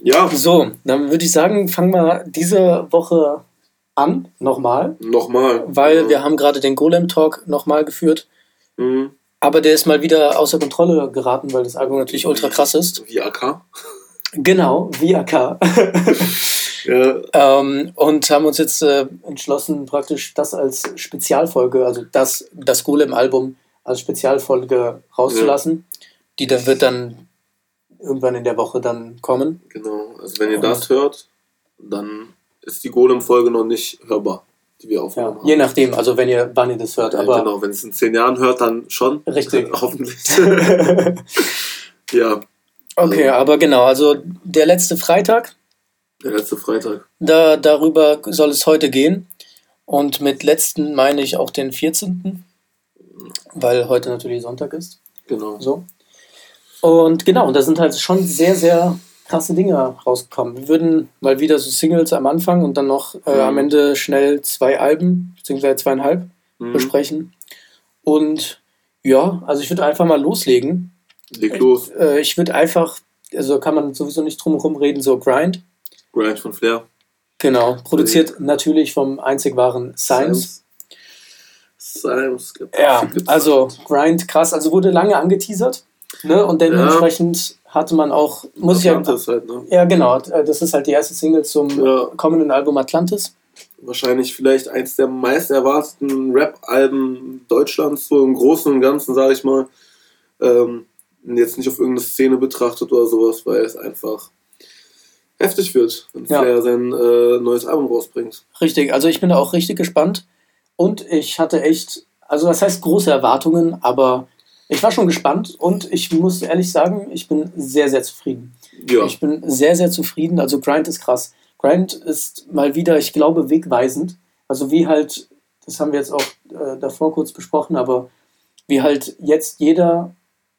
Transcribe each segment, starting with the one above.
Ja. So, dann würde ich sagen, fangen wir diese Woche an, nochmal. Nochmal. Weil ja. wir haben gerade den Golem-Talk nochmal geführt. Mhm. Aber der ist mal wieder außer Kontrolle geraten, weil das Album natürlich ultra krass ist. Wie AK. Genau, wie AK. Ja. ähm, und haben uns jetzt äh, entschlossen, praktisch das als Spezialfolge, also das, das Golem-Album als Spezialfolge rauszulassen. Die dann wird dann irgendwann in der Woche dann kommen. Genau. Also wenn ihr Und- das hört, dann ist die Golem-Folge noch nicht hörbar, die wir Ja, aufgenommen je nachdem, also wenn ihr, wann ihr das hört. Ja, Aber genau, wenn es in zehn Jahren hört, dann schon. Richtig. Hoffentlich. ja, okay, aber genau, also der letzte Freitag, der letzte Freitag. da, darüber soll es heute gehen. Und mit letzten meine ich auch den 14., weil heute natürlich Sonntag ist. Genau. So. Und genau, und da sind halt schon sehr, sehr krasse Dinge rausgekommen. Wir würden mal wieder so Singles am Anfang und dann noch äh, Mhm. am Ende schnell zwei Alben, beziehungsweise zweieinhalb Mhm. besprechen. Und ja, also ich würde einfach mal loslegen. Leg los. Äh, ich würde einfach, also kann man sowieso nicht drum herum reden, so Grind. Grind von Flair. Genau, produziert natürlich vom einzig wahren Science. Science. Ja, also Grind, krass, also wurde lange angeteasert. Ne? Und dementsprechend hatte man auch, muss ich ja. Atlantis halt, ne? Ja, genau, das ist halt die erste Single zum Ja. kommenden Album Atlantis. Wahrscheinlich vielleicht eins der meist erwarteten Rap-Alben Deutschlands, so im Großen und Ganzen, sage ich mal. Ähm, jetzt nicht auf irgendeine Szene betrachtet oder sowas, weil es einfach heftig wird, wenn Ja. Flair sein äh, neues Album rausbringt. Richtig, also ich bin da auch richtig gespannt. Und ich hatte echt, also das heißt große Erwartungen, aber ich war schon gespannt und ich muss ehrlich sagen, ich bin sehr, sehr zufrieden. Ja, Ich bin sehr, sehr zufrieden. Also Grind ist krass. Grind ist mal wieder, ich glaube, wegweisend. Also wie halt, das haben wir jetzt auch äh, davor kurz besprochen, aber wie halt jetzt jeder,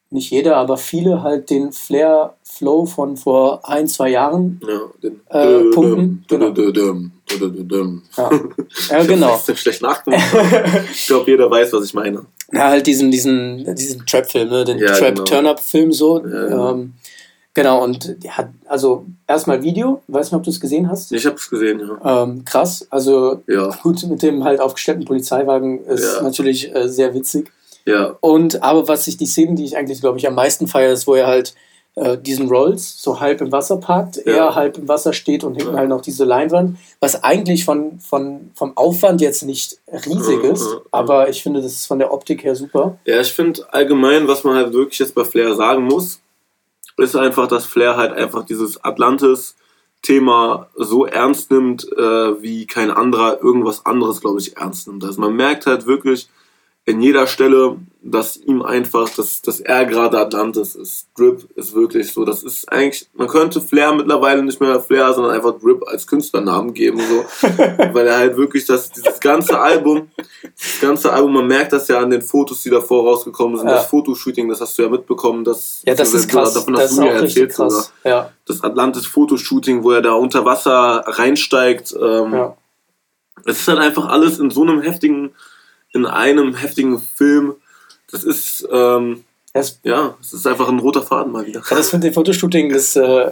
nicht jeder, aber viele halt den Flair-Flow von vor ein, zwei Jahren ja Äh, Pumpen, genau. Ja, ja genau. Schlecht ich glaube, jeder weiß, was ich meine. Ja, halt diesen, diesen, diesen Trap-Film, ne? den Ja, genau. Trap-Turn-Up-Film so. Ja, genau. ähm, genau, und der hat, also erstmal Video, weiß nicht, ob du es gesehen hast. Ich habe es gesehen, ja. Ähm, krass, also Ja, gut, mit dem halt aufgestellten Polizeiwagen ist natürlich äh, sehr witzig. ja, Und aber was ich, die Szenen, die ich eigentlich, glaube ich, am meisten feiere, ist, wo er halt äh, diesen Rolls so halb im Wasser parkt, Ja. er halb im Wasser steht und hinten Ja. halt noch diese Leinwand, was eigentlich von, von, vom Aufwand jetzt nicht riesig ist, ja, aber ich finde, das ist von der Optik her super. Ja, ich finde allgemein, was man halt wirklich jetzt bei Flair sagen muss, ist einfach, dass Flair halt einfach dieses Atlantis-Thema so ernst nimmt, äh, wie kein anderer irgendwas anderes, glaube ich, ernst nimmt. Also man merkt halt wirklich in jeder Stelle, dass ihm einfach, dass, dass er gerade Atlantis ist. Drip ist wirklich so. Das ist eigentlich, man könnte Flair mittlerweile nicht mehr Flair, sondern einfach Drip als Künstlernamen geben, so. weil er halt wirklich das, dieses ganze Album, das ganze Album, man merkt das ja an den Fotos, die davor rausgekommen sind. Ja. Das Fotoshooting, das hast du ja mitbekommen. Das, Ja, das ist krass. Davon das hast ist du mir erzählt krass. Ja, Das Atlantis-Fotoshooting, wo er da unter Wasser reinsteigt. Ähm, ja. Es ist halt einfach alles in so einem heftigen, in einem heftigen Film. Das ist, ähm, Das, ja, es ist einfach ein roter Faden mal wieder. ja, das mit dem Fotoshooting, das, äh,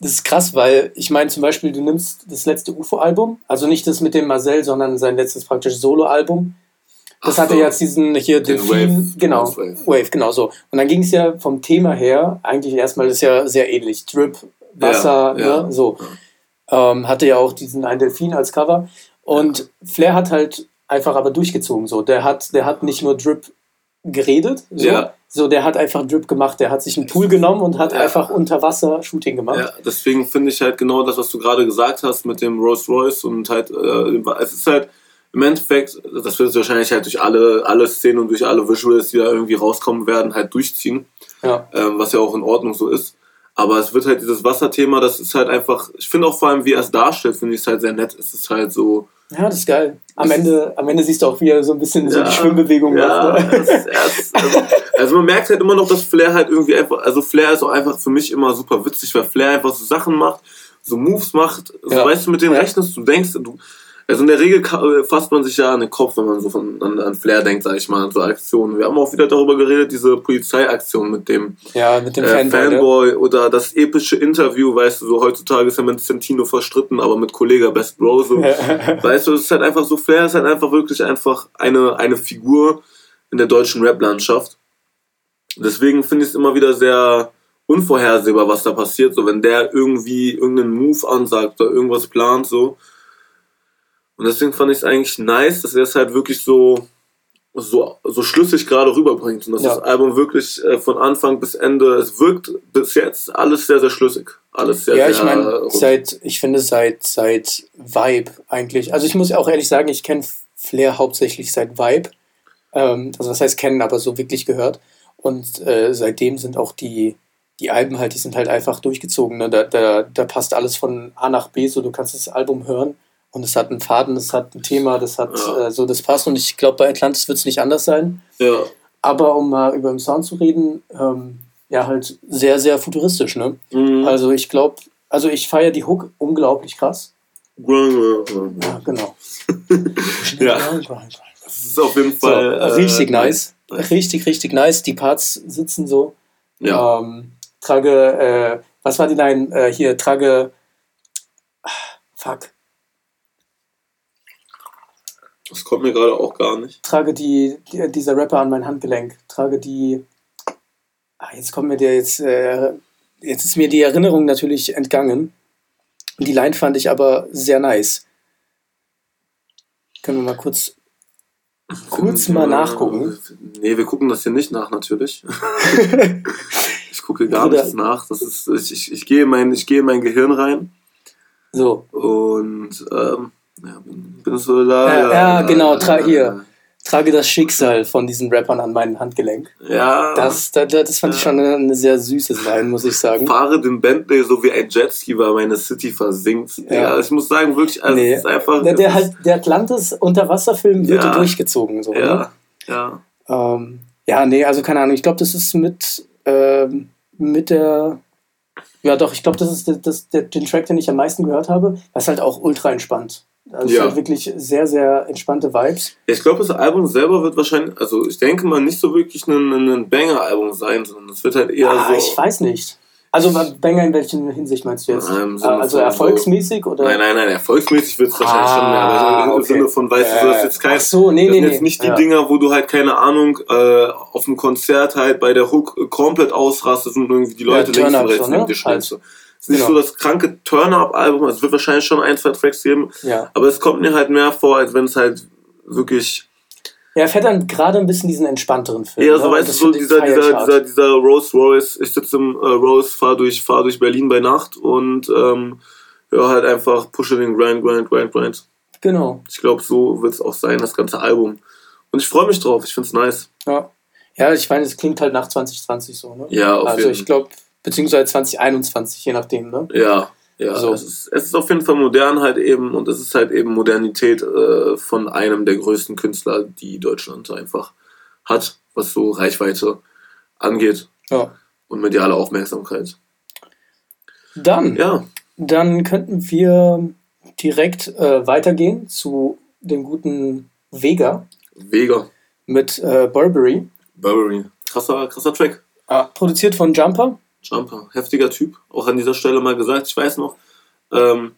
das ist krass, weil ich meine zum Beispiel, du nimmst das letzte UFO-Album, also nicht das mit dem Marcel, sondern sein letztes praktisch Solo-Album. Das Ach hatte so. jetzt diesen hier Den Delfin, Wave, genau, Wave. Wave. genau so. Und dann ging es ja vom Thema her, eigentlich erstmal ist ja sehr ähnlich. Drip, Wasser, Ja, ja. Ne, so. Ähm, hatte ja auch diesen einen Delfin als Cover. Und Flair hat halt einfach aber durchgezogen. So. Der hat, der hat nicht nur Drip geredet, so, Ja. so der hat einfach Drip gemacht. Der hat sich einen Pool genommen und hat Ja. einfach unter Wasser Shooting gemacht. Ja, deswegen finde ich halt genau das, was du gerade gesagt hast mit dem Rolls Royce und halt, äh, es ist halt im Endeffekt, das wird es wahrscheinlich halt durch alle, alle Szenen und durch alle Visuals, die da irgendwie rauskommen werden, halt durchziehen, Ja. ähm, was ja auch in Ordnung so ist. Aber es wird halt dieses Wasserthema, das ist halt einfach, ich finde auch vor allem, wie er es darstellt, finde ich es halt sehr nett. Es ist halt so, Ja, das ist geil. Am Das- Ende, am Ende siehst du auch, wie er so ein bisschen so Ja, die Schwimmbewegung ja, macht. Ne? es, es, also, also man merkt halt immer noch, dass Flair halt irgendwie einfach, also Flair ist auch einfach für mich immer super witzig, weil Flair einfach so Sachen macht, so Moves macht, so Ja. weißt du, mit denen rechnest du, denkst, du, Also in der Regel ka- fasst man sich ja an den Kopf, wenn man so von, an, an Flair denkt, sag ich mal, an so Aktionen. Wir haben auch wieder darüber geredet, diese Polizeiaktion mit dem Ja, mit dem äh, Fanboy. ne? Fanboy oder das epische Interview, weißt du, so heutzutage ist ja mit Santino verstritten, aber mit Kollega Best Bro so. Weißt du, es ist halt einfach so, Flair ist halt einfach wirklich einfach eine, eine Figur in der deutschen Rap-Landschaft. Deswegen finde ich es immer wieder sehr unvorhersehbar, was da passiert, so wenn der irgendwie irgendeinen Move ansagt oder irgendwas plant, so. Und deswegen fand ich es eigentlich nice, dass er es halt wirklich so, so, so schlüssig gerade rüberbringt. Und dass Ja. das Album wirklich äh, von Anfang bis Ende, es wirkt bis jetzt alles sehr, sehr schlüssig. Alles sehr, ja, ich sehr meine, seit, ich finde seit, seit Vibe eigentlich. Also ich muss auch ehrlich sagen, ich kenne Flair hauptsächlich seit Vibe. Ähm, also was heißt kennen, aber so wirklich gehört. Und äh, seitdem sind auch die, die Alben halt, die sind halt einfach durchgezogen. Ne? Da, da, da passt alles von A nach B, so du kannst das Album hören und es hat einen Faden, es hat ein Thema, das hat Ja. äh, so, das passt. Und ich glaube, bei Atlantis wird es nicht anders sein. Ja, Aber um mal über den Sound zu reden, ähm, ja, halt sehr, sehr futuristisch, ne? Mhm. Also ich glaube, also ich feiere die Hook unglaublich krass. Ja, genau. Ja. Das ist auf jeden So, Fall. äh, richtig nice. nice. Richtig, richtig nice. Die Parts sitzen so. Ja. Ähm, trage, äh, was war die Line? Äh, hier, trage. Ah, Fuck. Das kommt mir gerade auch gar nicht. Trage die, die, dieser Rapper an mein Handgelenk. Trage die. Ah, jetzt kommt mir der jetzt. Äh, jetzt ist mir die Erinnerung natürlich entgangen. Die Line fand ich aber sehr nice. Können wir mal kurz kurz mal nachgucken? Nee, wir gucken das hier nicht nach, natürlich. ich gucke gar Bruder. nichts nach. Das ist, ich, ich, ich, gehe in mein, ich gehe in mein Gehirn rein So, und ähm, ja, da. Ja, ja, genau, tra- hier. trage das Schicksal von diesen Rappern an mein Handgelenk. Ja, Das, das, das fand ich schon eine, eine sehr süße Line, muss ich sagen. fahre den Bentley so wie ein Jetski, weil meine City versinkt. Ja, Ja. ich muss sagen, wirklich, also Nee. es ist einfach. Der, der, halt, der Atlantis-Unterwasserfilm wird Ja. durchgezogen. So, ne? ja, ja. Ähm, ja, nee, also keine Ahnung. Ich glaube, das ist mit, ähm, mit der. Ja, doch, ich glaube, das ist der, das, der, den Track, den ich am meisten gehört habe. Das ist halt auch ultra entspannt. Also Ja. halt wirklich sehr, sehr entspannte Vibes. Ich glaube, das Album selber wird wahrscheinlich, also ich denke mal, nicht so wirklich ein, ein Banger-Album sein, sondern es wird halt eher ah, so. ich weiß nicht. Also Banger in welcher Hinsicht meinst du jetzt? Äh, Sinne also erfolgsmäßig oder? Nein, nein, nein, erfolgsmäßig wird es wahrscheinlich Ah, schon mehr, aber im okay. Sinne von, weißt du, das ist jetzt kein. Ach so, nee, das nee, sind nee. jetzt nicht die ja. Dinger, wo du halt, keine Ahnung, äh, auf dem Konzert halt bei der Hook äh, komplett ausrastest und irgendwie die Leute Ja, links und rechts so, ne? Halt. Ist nicht Genau. so das kranke Turn-Up-Album, also es wird wahrscheinlich schon ein, zwei Tracks geben, Ja. aber es kommt mir halt mehr vor, als wenn es halt wirklich ja, er fährt dann gerade ein bisschen diesen entspannteren Film. eher ne? so, weißt du, so dieser, dieser, dieser, dieser Rolls Royce, ich sitze im äh, Rolls, fahr durch, fahr durch Berlin bei Nacht und ähm, höre halt einfach pushe den Grind, Grind, Grind, Grind. Genau. Ich glaube, so wird es auch sein, das ganze Album. Und ich freue mich drauf, ich finde es nice. Ja. ja, ich meine, es klingt halt nach 2020 so, ne? Ja, auf also jeden ich glaube, beziehungsweise 2021, je nachdem, ne? Ja, ja. So. Es, ist, es ist auf jeden Fall modern halt eben und es ist halt eben Modernität äh, von einem der größten Künstler, die Deutschland einfach hat, was so Reichweite angeht Ja. und mediale Aufmerksamkeit. Dann, Ja, dann könnten wir direkt äh, weitergehen zu dem guten Vega Vega, mit äh, Burberry. Burberry. Krasser, krasser Track. Ah, produziert von Jumper. Jumper, heftiger Typ. Auch an dieser Stelle mal gesagt, ich weiß noch, ähm,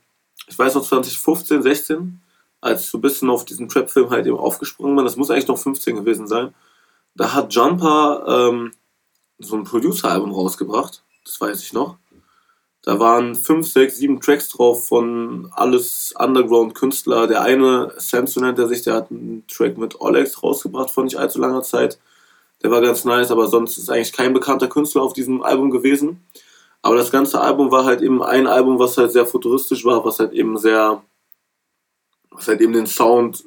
ich weiß noch 2015, 16, als ich so ein bisschen auf diesen Trap-Film halt eben aufgesprungen bin, das muss eigentlich noch 15 gewesen sein, da hat Jumper ähm, so ein Producer-Album rausgebracht, das weiß ich noch. Da waren 5, 6, 7 Tracks drauf von alles Underground-Künstler. Der eine, Sensu nennt er sich, der hat einen Track mit Olex rausgebracht vor nicht allzu langer Zeit. Der war ganz nice, aber sonst ist eigentlich kein bekannter Künstler auf diesem Album gewesen. Aber das ganze Album war halt eben ein Album, was halt sehr futuristisch war, was halt eben sehr, was halt eben den Sound,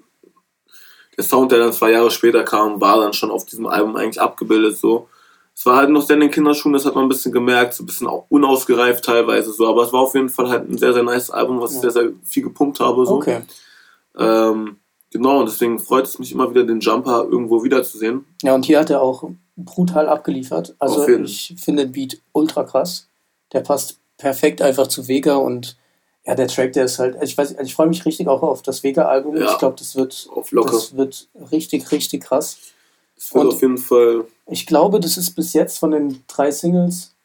der Sound, der dann zwei Jahre später kam, war dann schon auf diesem Album eigentlich abgebildet so. Es war halt noch sehr in den Kinderschuhen, das hat man ein bisschen gemerkt, so ein bisschen auch unausgereift teilweise so, aber es war auf jeden Fall halt ein sehr, sehr nice Album, was ich Ja. sehr, sehr viel gepumpt habe so. Okay. Ähm, genau, und deswegen freut es mich immer wieder, den Jumper irgendwo wiederzusehen. Ja, und hier hat er auch brutal abgeliefert. Also ich finde den Beat ultra krass. Der passt perfekt einfach zu Vega und Ja, der Track, der ist halt, ich weiß, ich freue mich richtig auch auf das Vega-Album. Ja. Ich glaube, das wird, das wird richtig, richtig krass. Das wird Und- auf jeden Fall. Ich glaube, das ist bis jetzt von den drei Singles,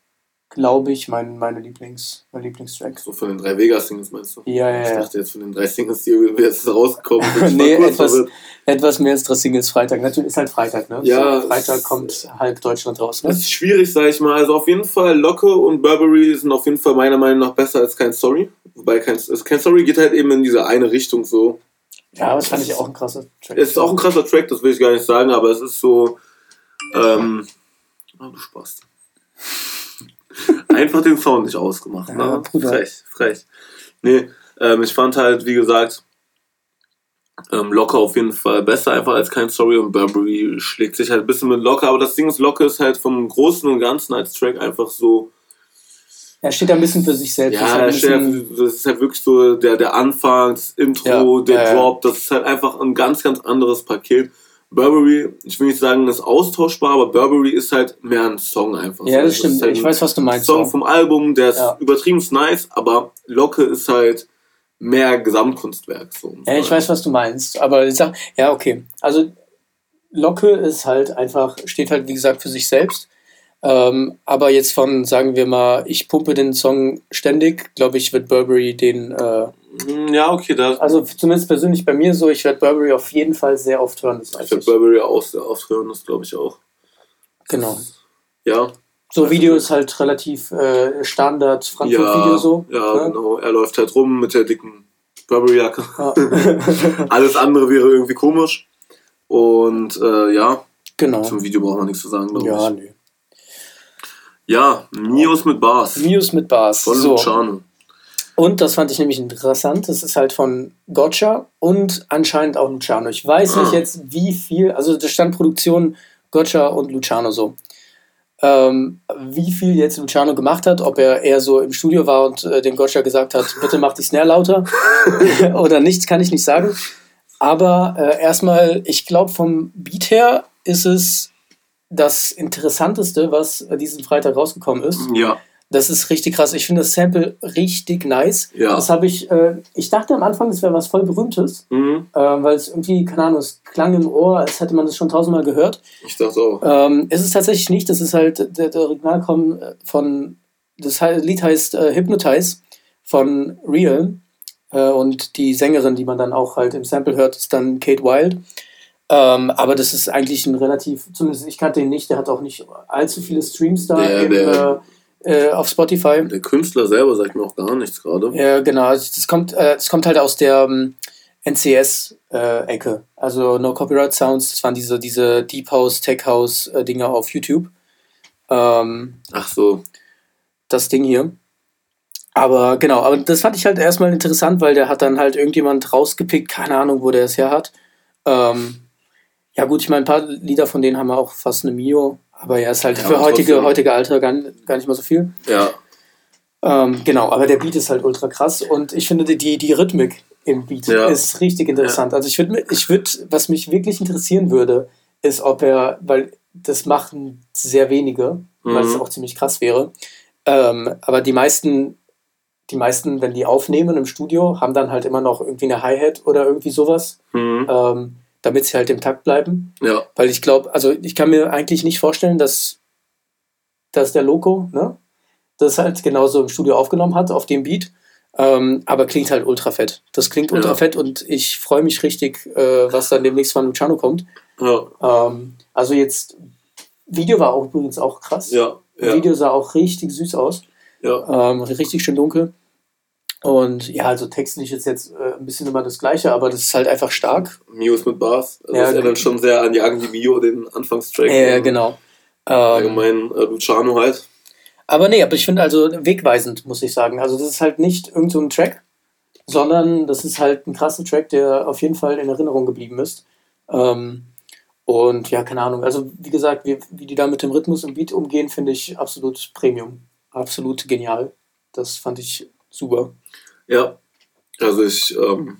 glaube ich, mein, meine Lieblings, mein Lieblingstrack. So von den drei Vegas-Singles meinst du? Ja, ja, Ich dachte jetzt von den drei Singles, die jetzt rausgekommen sind. Ich war nee, etwas, verwirrt. etwas mehr als drei Singles Freitag. Natürlich ist halt Freitag, ne? Ja, So, Freitag kommt halb Deutschland raus, Das ne? ist schwierig, sag ich mal. Also auf jeden Fall Locke und Burberry sind auf jeden Fall meiner Meinung nach besser als kein Story. Wobei kein, also kein Story geht halt eben in diese eine Richtung so. Ja, aber das fand ich auch ein krasser Track. Es ist auch ein krasser Track, das will ich gar nicht sagen, aber es ist so. Ähm, ah, du Spaß. Einfach den Sound nicht ausgemacht. Ja, ne? Frech, frech. Nee, ähm, ich fand halt, wie gesagt, ähm, Locke auf jeden Fall besser einfach als kein Story und Burberry schlägt sich halt ein bisschen mit Locke, aber das Ding ist, Locke ist halt vom Großen und Ganzen als Track einfach so. Er steht ein bisschen für sich selbst. Ja, das ist halt- das ist halt wirklich so der, der Anfang, das Intro, Ja, der ja, ja. Drop, das ist halt einfach ein ganz, ganz anderes Paket. Burberry, ich will nicht sagen, ist austauschbar, aber Burberry ist halt mehr ein Song einfach. ja, das stimmt. ist halt Ich weiß, was du meinst. Song vom Album, der ist Ja. übertrieben nice, aber Locke ist halt mehr Gesamtkunstwerk. So. Ja, ich weiß, was du meinst. Aber ich sag, ja, okay. Also Locke ist halt einfach, steht halt, wie gesagt, für sich selbst. Ähm, aber jetzt von, sagen wir mal, ich pumpe den Song ständig, glaube ich, wird Burberry den, äh, Ja, okay, da also zumindest persönlich bei mir so, ich werde Burberry auf jeden Fall sehr oft hören. Das ich werde. Burberry auch sehr oft hören, das glaube ich auch. Genau. Ja, So Video ist halt relativ äh, Standard Frankfurt-Video ja, so. ja, ne? genau. Er läuft halt rum mit der dicken Burberry-Jacke. Ja. Alles andere wäre irgendwie komisch. Und äh, ja, genau. zum Video braucht man nichts zu sagen, glaube Ja, ich. nö. Ja, Mios mit Bars. Mios mit Bars. Von so. Luciano. Und das fand ich nämlich interessant. Das ist halt von Gotcha und anscheinend auch Luciano. Ich weiß nicht Ah. jetzt, wie viel, also da stand Produktion Gotcha und Luciano so. Ähm, wie viel jetzt Luciano gemacht hat, ob er eher so im Studio war und äh, dem Gotcha gesagt hat, bitte mach die Snare lauter oder nichts, kann ich nicht sagen. Aber äh, erstmal, ich glaube, vom Beat her ist es das Interessanteste, was äh, diesen Freitag rausgekommen ist. Ja, Das ist richtig krass. Ich finde das Sample richtig nice. Ja. Das habe ich, äh, ich dachte am Anfang, das wäre was voll Berühmtes, mhm. äh, weil es irgendwie, keine Ahnung, es klang im Ohr, als hätte man das schon tausendmal gehört. ich dachte auch. Ähm, ist es tatsächlich nicht. Das ist halt, der, der Original kommt äh, von, das Lied heißt äh, Hypnotize von Real. Äh, und die Sängerin, die man dann auch halt im Sample hört, ist dann Kate Wild. Ähm, aber das ist eigentlich ein relativ, zumindest ich kannte ihn nicht, der hat auch nicht allzu viele Streams da Der- im, der- äh, äh, auf Spotify. Der Künstler selber sagt mir auch gar nichts gerade. Ja, genau. Das kommt, äh, das kommt halt aus der ähm, NCS-Ecke. also No Copyright Sounds. Das waren diese, diese Deep House, Tech House äh, auf YouTube. Ähm, Ach so. das Ding hier. Aber genau, aber das fand ich halt erstmal interessant, weil der hat dann halt irgendjemand rausgepickt, keine Ahnung, wo der es her hat. Ähm, ja gut, ich meine, ein paar Lieder von denen haben wir auch fast eine Mio, aber ja, ist halt Ja, für heutige, heutige Alter gar, gar nicht mal so viel. Ja, Ähm, genau, aber der Beat ist halt ultra krass und ich finde die, die, Rhythmik im Beat Ja. ist richtig interessant. Also ich würde, ich würd, was mich wirklich interessieren würde, ist, ob er, weil das machen sehr wenige, weil es Mhm. auch ziemlich krass wäre, ähm, aber die meisten, die meisten, wenn die aufnehmen im Studio, haben dann halt immer noch irgendwie eine Hi-Hat oder irgendwie sowas, mhm. ähm, damit sie halt im Takt bleiben. ja, Weil ich glaube, also ich kann mir eigentlich nicht vorstellen, dass, dass der Loco, ne, das halt genauso im Studio aufgenommen hat, auf dem Beat. Ähm, aber klingt halt ultra fett. Das klingt ultra Ja. fett und ich freue mich richtig, äh, was dann demnächst von Luciano kommt. ja, Ähm, also jetzt, Video war auch übrigens auch krass. ja, ja, Video sah auch richtig süß aus. ja. Ähm, richtig schön dunkel. Und ja, also textlich ist jetzt äh, ein bisschen immer das Gleiche, aber das ist halt einfach stark. Mios mit Bars. Also Ja, das erinnert schon sehr an Young Mio, den Anfangstrack. Äh, genau. Allgemein äh, Luciano halt. Aber nee, aber ich finde also wegweisend, muss ich sagen. Also das ist halt nicht irgend so ein Track, sondern das ist halt ein krasser Track, der auf jeden Fall in Erinnerung geblieben ist. Ähm, und ja, keine Ahnung. Also wie gesagt, wie, wie die da mit dem Rhythmus und Beat umgehen, finde ich absolut Premium. Absolut genial. Das fand ich super. Ja, also ich, ähm,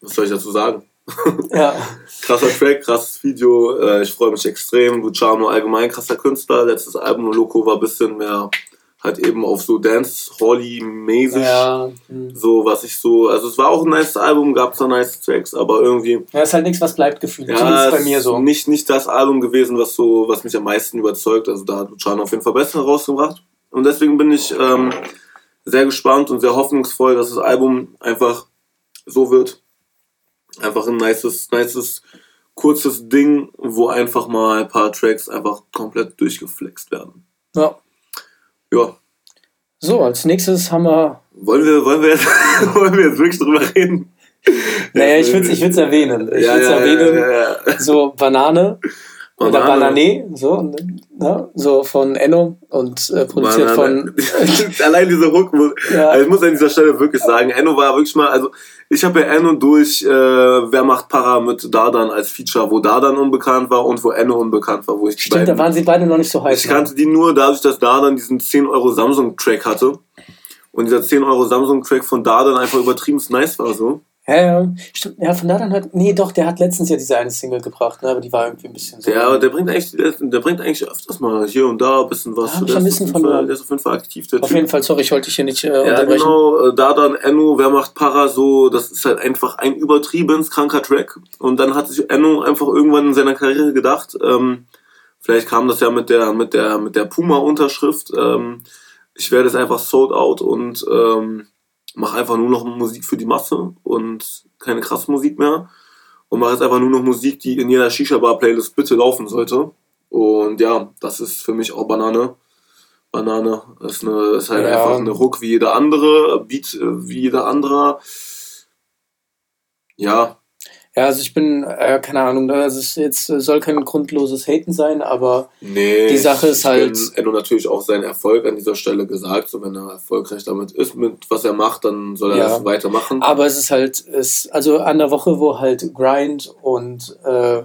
was soll ich dazu sagen? Ja, Krasser Track, krasses Video, äh, ich freue mich extrem. Luciano allgemein krasser Künstler. Letztes Album Loco war ein bisschen mehr halt eben auf so Dance Holly mäßig. Ja. hm. So, was ich so, also es war auch ein nice Album, gab es da nice Tracks, aber irgendwie. Ja, ist halt nichts, was bleibt gefühlt. Ja, bei mir so. Nicht, nicht das Album gewesen, was so, was mich am meisten überzeugt. Also da hat Luciano auf jeden Fall besser rausgebracht. Und deswegen bin ich ähm, sehr gespannt und sehr hoffnungsvoll, dass das Album einfach so wird. Einfach ein nices, nices, kurzes Ding, wo einfach mal ein paar Tracks einfach komplett durchgeflext werden. Ja. Ja. So, als nächstes haben wir. Wollen wir, wollen wir, jetzt, wollen wir jetzt wirklich drüber reden? Naja, ich würde es ich erwähnen. Ich ja, würde es ja, erwähnen. Ja. So Banane, oder Banane. Banane, so, ne? so von Enno und äh, produziert Banane. von. Allein diese Hook, muss, Ja. also ich muss an dieser Stelle wirklich sagen, Enno war wirklich mal, also ich habe ja Enno durch äh, Wer macht Para mit Dardan als Feature, wo Dardan unbekannt war und wo Enno unbekannt war, wo ich Stimmt, da beiden- waren sie beide noch nicht so heiß. Ich kannte die nur dadurch, dass Dardan diesen 10 Euro Samsung-Track hatte. Und dieser 10 Euro Samsung-Track von Dardan einfach übertrieben nice war so. Ja, ja. Stimmt, ja, von da dann hat. Nee, doch, der hat letztens ja diese eine Single gebracht, ne? aber die war irgendwie ein bisschen so. Der, der bringt eigentlich, der, bringt eigentlich öfters mal hier und da ein bisschen was. Ja, der, ein ist bisschen auf jeden Fall, der ist auf jeden Fall aktiv, der Auf Typ. jeden Fall, sorry, ich wollte dich hier nicht äh, Ja, unterbrechen. genau. äh, Da dann Enno, wer macht Para so, das ist halt einfach ein übertrieben kranker Track. Und dann hat sich Enno einfach irgendwann in seiner Karriere gedacht, ähm, vielleicht kam das ja mit der, mit der, mit der Puma-Unterschrift, ähm, ich werde jetzt einfach sold out und ähm, mache einfach nur noch Musik für die Masse und keine krasse Musik mehr. Und mache jetzt einfach nur noch Musik, die in jeder Shisha-Bar-Playlist bitte laufen sollte. Und ja, das ist für mich auch Banane. Banane ist, eine, ist halt Ja. einfach eine Hook wie jeder andere, Beat äh, wie jeder andere. Ja, Ja, also ich bin, äh, keine Ahnung, also es jetzt äh, soll kein grundloses Haten sein, aber nee. Die Sache ist halt- Enno natürlich auch seinen Erfolg an dieser Stelle gesagt. So, wenn er erfolgreich damit ist, mit was er macht, dann soll er Ja. das weitermachen. aber es ist halt, es, also an der Woche, wo halt Grind und, äh,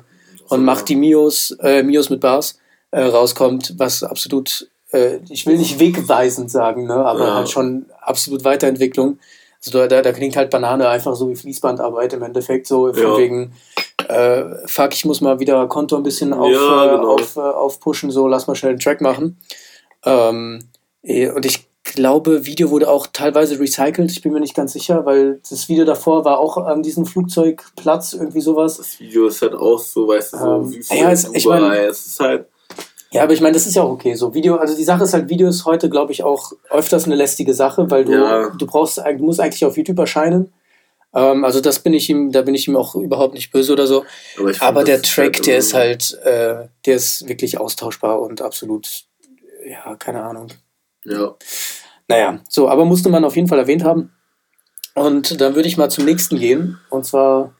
und Macht die Mios, äh, Mios mit Bars äh, rauskommt, was absolut, äh, ich will nicht wegweisend sagen, ne, aber Ja. halt schon absolut Weiterentwicklung. Also da, da, da klingt halt Banane einfach so wie Fließbandarbeit im Endeffekt, so von Ja. wegen, äh, fuck, ich muss mal wieder Konto ein bisschen auf, Ja, äh, genau. auf, äh, aufpushen, so lass mal schnell einen Track machen. Ähm, eh, und ich glaube, Video wurde auch teilweise recycelt, ich bin mir nicht ganz sicher, weil das Video davor war auch an diesem Flugzeugplatz, irgendwie sowas. Das Video ist halt auch so, weißt du, so Ähm, Wüste ja, es- ich mein- es ist halt, Ja, aber ich meine, das ist ja auch okay. So Video, also die Sache ist halt, Video ist heute, glaube ich, auch öfters eine lästige Sache, weil du, Ja. du brauchst, du musst eigentlich auf YouTube erscheinen. Ähm, also das bin ich ihm, da bin ich ihm auch überhaupt nicht böse oder so. aber, find, Aber der Track, der ist halt, äh, der ist wirklich austauschbar und absolut, ja, keine Ahnung. Ja, Naja, so, aber musste man auf jeden Fall erwähnt haben. Und dann würde ich mal zum nächsten gehen, und zwar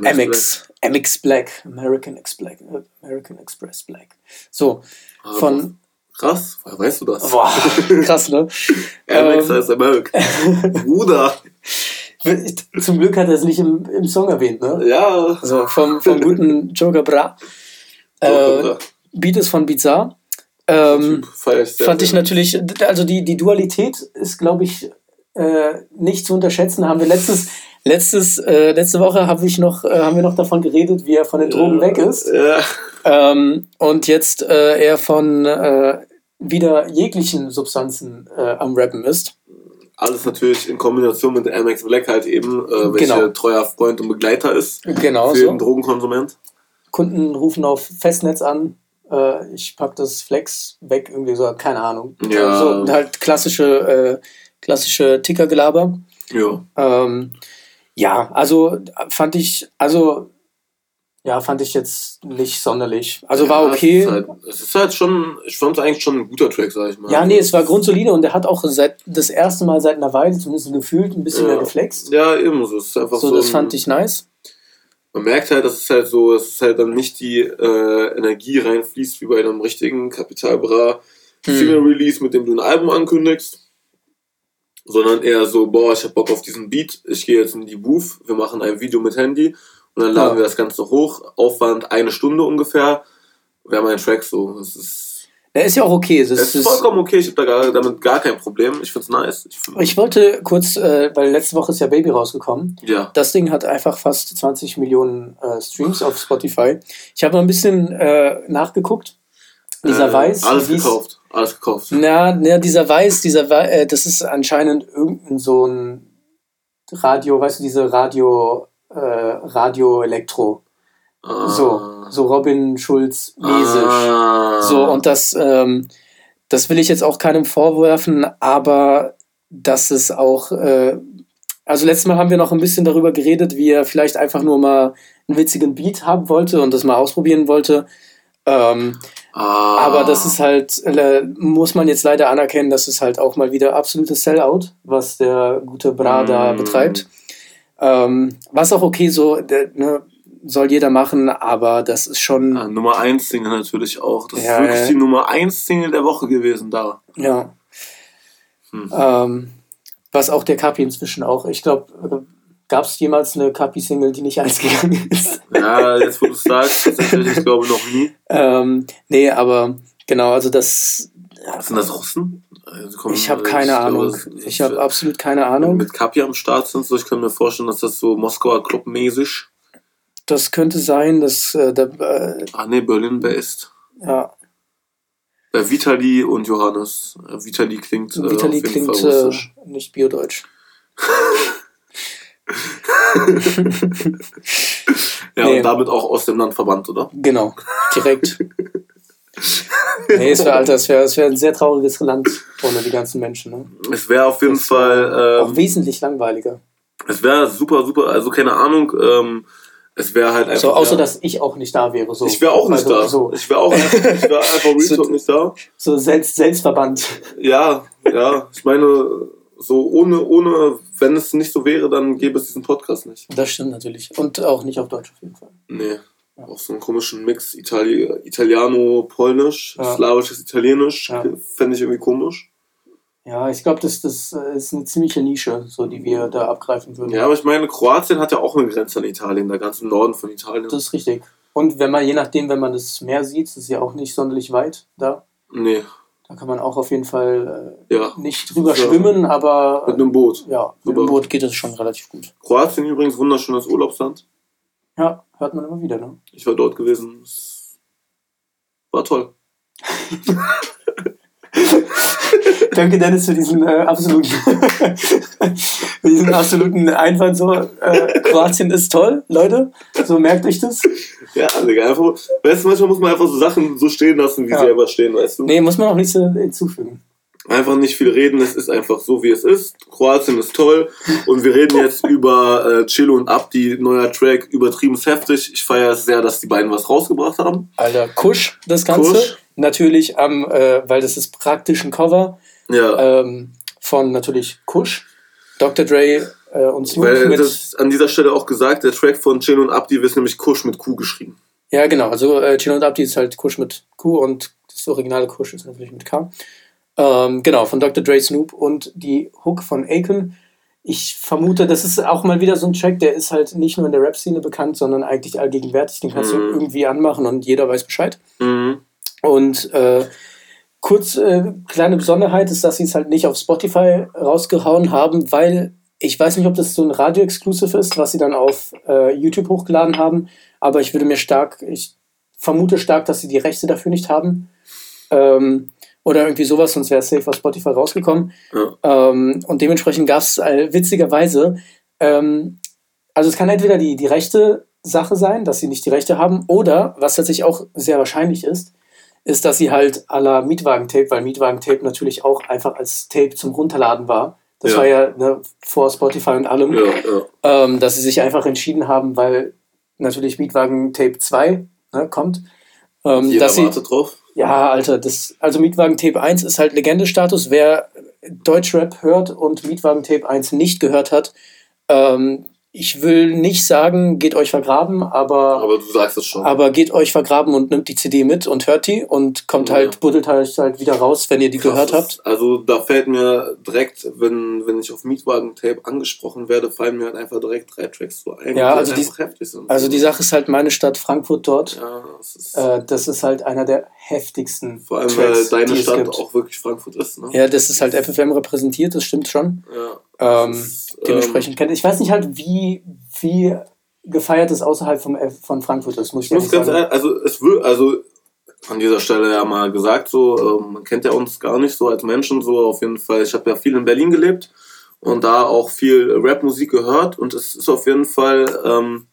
MX, MX Black, American X Black, American Express Black. So, Ah, von, Krass, woher weißt du das? boah, krass, ne? MX ähm, heißt America. Bruder. Zum Glück hat er es nicht im, im Song erwähnt, ne? Ja. So, vom, vom guten Joker Bra. Äh, Beat ist von Bizarre. Ähm, sehr, fand ich sehr. natürlich, also die, die Dualität ist, glaube ich, äh, nicht zu unterschätzen. Haben wir letztes, letztes, äh, letzte Woche habe ich noch, äh, haben wir noch davon geredet, wie er von den Drogen weg ist. Ja. Ähm, und jetzt äh, er von äh, wieder jeglichen Substanzen äh, am Rappen ist. Alles natürlich in Kombination mit MX Black halt eben, äh, welcher Genau. treuer Freund und Begleiter ist Genau für so. jeden Drogenkonsument. Kunden rufen auf Festnetz an. Äh, ich pack das Flex weg, irgendwie so, keine Ahnung. Ja. So, halt klassische, klassische Tickergelaber. Ja. Ähm, ja, also fand ich, also ja, fand ich jetzt nicht sonderlich. Also war Ja, okay. Es ist, halt, es ist halt schon, ich fand es eigentlich schon ein guter Track, sag ich mal. Ja, nee, es war grundsolide und er hat auch seit das erste Mal seit einer Weile, zumindest gefühlt, ein bisschen Ja. mehr geflext. Ja, eben so. Es ist einfach so. So, das ein- fand ich nice. Man merkt halt, dass es halt so, dass es halt dann nicht die äh, Energie reinfließt wie bei einem richtigen Kapitalbra Hm. Single Release, mit dem du ein Album ankündigst, sondern eher so, boah, ich hab Bock auf diesen Beat, ich gehe jetzt in die Booth, wir machen ein Video mit Handy und dann laden Ja. wir das Ganze hoch, Aufwand eine Stunde ungefähr, wäre mein Track so. Das ist, Der ist ja auch okay. Es ist vollkommen okay, ich habe da gar, damit gar kein Problem, ich find's nice. Ich find, ich wollte kurz, äh, weil letzte Woche ist ja Baby rausgekommen. ja, Das Ding hat einfach fast 20 Millionen äh, Streams auf Spotify. Ich habe mal ein bisschen äh, nachgeguckt. Dieser Äh, Weiß. Alles gekauft. Alles gekauft. Na, na, dieser Weiß, dieser äh, das ist anscheinend irgendein so ein Radio, weißt du, diese Radio, äh, Radio Elektro. Ah. So, so Robin Schulz mäßig. Ah. So, und das, ähm, das will ich jetzt auch keinem vorwerfen, aber das ist auch, äh, also letztes Mal haben wir noch ein bisschen darüber geredet, wie er vielleicht einfach nur mal einen witzigen Beat haben wollte und das mal ausprobieren wollte. Ähm, Ah. aber das ist halt, muss man jetzt leider anerkennen, das ist halt auch mal wieder absolutes Sellout, was der gute Bra da Mm. betreibt. Ähm, was auch okay so, der, ne, soll jeder machen, aber das ist schon, Ah, Nummer 1 Single natürlich auch. Das Ja, ist wirklich ja. die Nummer 1 Single der Woche gewesen da. ja. Hm. Ähm, was auch der Kapi inzwischen auch. Ich glaube, gab es jemals eine Kapi-Single, die nicht eins gegangen ist? Ja, jetzt wo du es sagst, tatsächlich, ich glaube noch nie. ähm, nee, aber genau, also das. Sind das Russen? Also, komm, Ich habe keine glaube, Ahnung. es- Ich habe absolut keine Ahnung. Mit Kapi am Start sind, so ich kann mir vorstellen, dass das so Moskauer Club-mäßig. Das könnte sein, dass äh, da, äh, Ah ne, Berlin-based. ja, Äh, Vitali und Johannes. Äh, Vitali klingt Vitali klingt äh, russisch. nicht biodeutsch. Ja, nee. und damit auch aus dem Land verbannt, oder? Genau, direkt. nee, es wäre, Alter, es wäre es wär ein sehr trauriges Land ohne die ganzen Menschen. Ne? Es wäre auf jeden wär Fall, auch ähm, wesentlich langweiliger. es wäre super, super, also keine Ahnung, ähm, es wäre halt einfach. So, außer ja, dass ich auch nicht da wäre. So. ich wäre auch nicht also, da. So, Ich wäre auch einfach, ich wär einfach So- nicht da. so selbst, selbstverbannt. Ja, ja. Ich meine, so ohne, ohne, wenn es nicht so wäre, dann gäbe es diesen Podcast nicht. Das stimmt natürlich. Und auch nicht auf Deutsch auf jeden Fall. Nee. Auch so einen komischen Mix Itali Italiano-Polnisch, Ja. slawisches Italienisch, Ja. fände ich irgendwie komisch. Ja, ich glaube, das, das äh, ist eine ziemliche Nische, so die wir da abgreifen würden. Ja, aber ich meine, Kroatien hat ja auch eine Grenze an Italien, da ganz im Norden von Italien. Das ist richtig. Und wenn man, je nachdem, wenn man das Meer sieht, ist ja auch nicht sonderlich weit da. nee, Da kann man auch auf jeden Fall ja. äh, nicht drüber Ja. schwimmen, aber Mit einem Boot. ja, mit Super. Boot geht es schon relativ gut. Kroatien übrigens, wunderschönes Urlaubsland. Ja, hört man immer wieder, ne? Ich war dort gewesen. Es war toll. Danke, Dennis, für diesen äh, absoluten, diesen absoluten Einwand. So, äh, Kroatien ist toll, Leute. So merkt euch das. Ja, Digga, einfach, weißt du, manchmal muss man einfach so Sachen so stehen lassen, wie Ja. sie einfach stehen, weißt du? Nee, muss man auch nichts hinzufügen. Einfach nicht viel reden, es ist einfach so, wie es ist. Kroatien ist toll und wir reden jetzt über äh, Chilo und Abdi, neuer Track, übertrieben heftig. Ich feiere es sehr, dass die beiden was rausgebracht haben. Alter, Kusch, das Ganze. Kusch. Natürlich am, äh, weil das ist praktisch ein Cover Ja, ähm, von natürlich Kusch, Dr. Dre äh, und Snoop weil mit. das an dieser Stelle auch gesagt, der Track von Chilo und Abdi wird nämlich Kusch mit Q geschrieben. Ja, genau. Also äh, Chino und Abdi ist halt Kusch mit Q und das originale Kusch ist natürlich mit K. Ähm, genau, von Dr. Dre Snoop und die Hook von Aiken. Ich vermute, das ist auch mal wieder so ein Track, der ist halt nicht nur in der Rap-Szene bekannt, sondern eigentlich allgegenwärtig. Den kannst du Mhm. irgendwie anmachen und jeder weiß Bescheid. Mhm. Und äh, kurz, äh, kleine Besonderheit ist, dass sie es halt nicht auf Spotify rausgehauen haben, weil ich weiß nicht, ob das so ein Radio-Exclusive ist, was sie dann auf äh, YouTube hochgeladen haben, aber ich würde mir stark, ich vermute stark, dass sie die Rechte dafür nicht haben. Ähm, oder irgendwie sowas, sonst wäre es safe auf Spotify rausgekommen. Ja. Ähm, und dementsprechend gab es äh, witzigerweise, ähm, also es kann entweder die, die rechte Sache sein, dass sie nicht die Rechte haben, oder, was tatsächlich auch sehr wahrscheinlich ist, ist, dass sie halt à la Mietwagen-Tape, weil Mietwagen-Tape natürlich auch einfach als Tape zum Runterladen war. Das Ja. war ja ne, vor Spotify und allem, Ja, ja. ähm, dass sie sich einfach entschieden haben, weil natürlich Mietwagen-Tape 2 ne, kommt. Ähm, Jeder dass sie, drauf. ja, Alter, das, also Mietwagen Tape 1 ist halt Legendestatus. Wer Deutschrap hört und Mietwagen Tape 1 nicht gehört hat, ähm, ich will nicht sagen, geht euch vergraben, aber, Aber du sagst es schon. aber geht euch vergraben und nimmt die CD mit und hört die und kommt Ja. halt, buddelt halt, halt wieder raus, wenn ihr die Krass, gehört das- habt. Also da fällt mir direkt, wenn, wenn ich auf Mietwagen-Tape angesprochen werde, fallen mir halt einfach direkt drei Tracks so ein, Ja, die also die- heftig sind. Also die Sache ist halt meine Stadt Frankfurt dort. Ja, es ist Äh, das ist halt einer der heftigsten vor allem, weil Tracks, deine die es Stadt gibt. auch wirklich Frankfurt ist. Ne? Ja, das ist halt FFM repräsentiert, das stimmt schon. Ja, Ähm, das ist, dementsprechend kennt. Ich weiß nicht halt, wie, wie gefeiert es außerhalb vom, von Frankfurt ist, muss ich Ich muss ganz sagen. also es will, also an dieser Stelle ja mal gesagt, so, äh, man kennt ja uns gar nicht so als Menschen, so auf jeden Fall. Ich habe ja viel in Berlin gelebt und da auch viel Rapmusik gehört und es ist auf jeden Fall, ähm,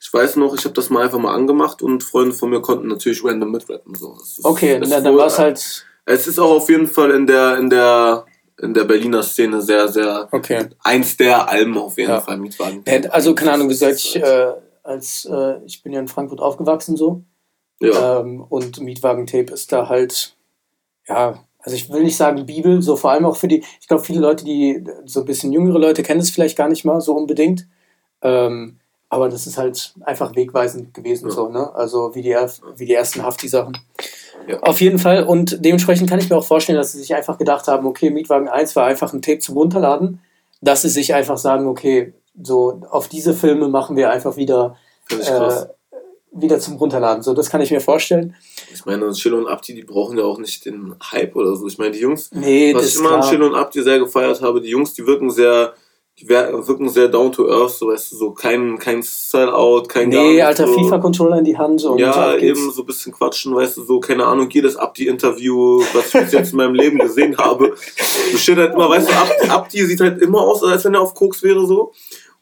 ich weiß noch, ich habe das mal einfach mal angemacht und Freunde von mir konnten natürlich random mitrappen. So. Ist, okay, na, dann war es halt. Es ist auch auf jeden Fall in der, in der, in der Berliner Szene sehr, sehr okay. eins der Alben auf jeden ja. Fall. Mietwagen. Also, keine Ahnung, wie gesagt, ich, äh, als, äh, ich bin ja in Frankfurt aufgewachsen so. Ja. Ähm, und Mietwagen-Tape ist da halt, ja, also ich will nicht sagen Bibel, so vor allem auch für die, ich glaube, viele Leute, die so ein bisschen jüngere Leute kennen es vielleicht gar nicht mal so unbedingt. Ähm, aber das ist halt einfach wegweisend gewesen, ja. so, ne? Also wie die, wie die ersten Hafti-Sachen. Auf jeden Fall. Und dementsprechend kann ich mir auch vorstellen, dass sie sich einfach gedacht haben, okay, Mietwagen 1 war einfach ein Tape zum Runterladen, dass sie sich einfach sagen, okay, so auf diese Filme machen wir einfach wieder äh, wieder zum Runterladen. So, das kann ich mir vorstellen. Ich meine, Chill und Abdi, die brauchen ja auch nicht den Hype oder so. Ich meine, die Jungs, nee, was ich immer an Chill und Abdi sehr gefeiert habe, die Jungs, die wirken sehr, die wirken sehr down to earth, so weißt du, so kein, kein Style-out, kein Nee, alter so. FIFA-Controller in die Hand. Und ja, eben so ein bisschen quatschen, weißt du, so, keine Ahnung, jedes Abdi-Interview, was ich bis jetzt in meinem Leben gesehen habe, besteht halt immer, weißt du, Abdi, Abdi sieht halt immer aus, als wenn er auf Koks wäre, so.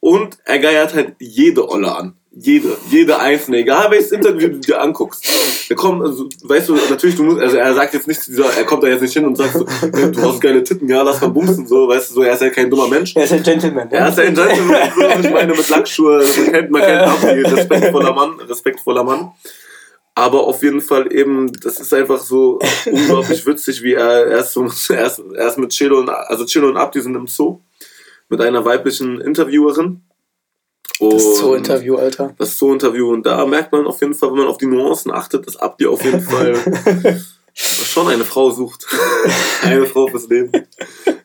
Und er geiert halt jede Olle an. Jede, jede einzelne, egal welches Interview du dir anguckst. Der kommt, also, weißt du, natürlich, du musst, also er sagt jetzt nicht dieser, er kommt da jetzt nicht hin und sagt so, du hast geile Titten, ja, lass mal bumsen, so, weißt du, so, er ist ja kein dummer Mensch. Er ist ein Gentleman. Er ist ein Gentleman, so, ich meine, mit Lackschuhe, man kennt, man kennt Abdi, respektvoller Mann, respektvoller Mann. Aber auf jeden Fall eben, das ist einfach so unglaublich witzig, wie er erst erst, erst mit Chelo und, also Chelo und Abdi sind im Zoo, mit einer weiblichen Interviewerin und das Zoo-Interview, Alter. Das Zoo-Interview. Und da merkt man auf jeden Fall, wenn man auf die Nuancen achtet, dass Abdi auf jeden Fall schon eine Frau sucht. eine Frau fürs Leben.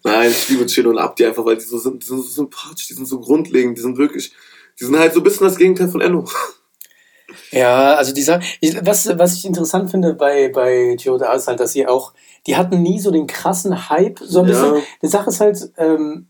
Nein, ich liebe Chill und Abdi einfach, weil die so sind, die sind so sympathisch, die sind so grundlegend, die sind wirklich, die sind halt so ein bisschen das Gegenteil von Enno. Ja, also dieser, was, was ich interessant finde bei, bei Giorda ist halt, dass sie auch, die hatten nie so den krassen Hype, so ein bisschen, die Sache ist halt, ähm,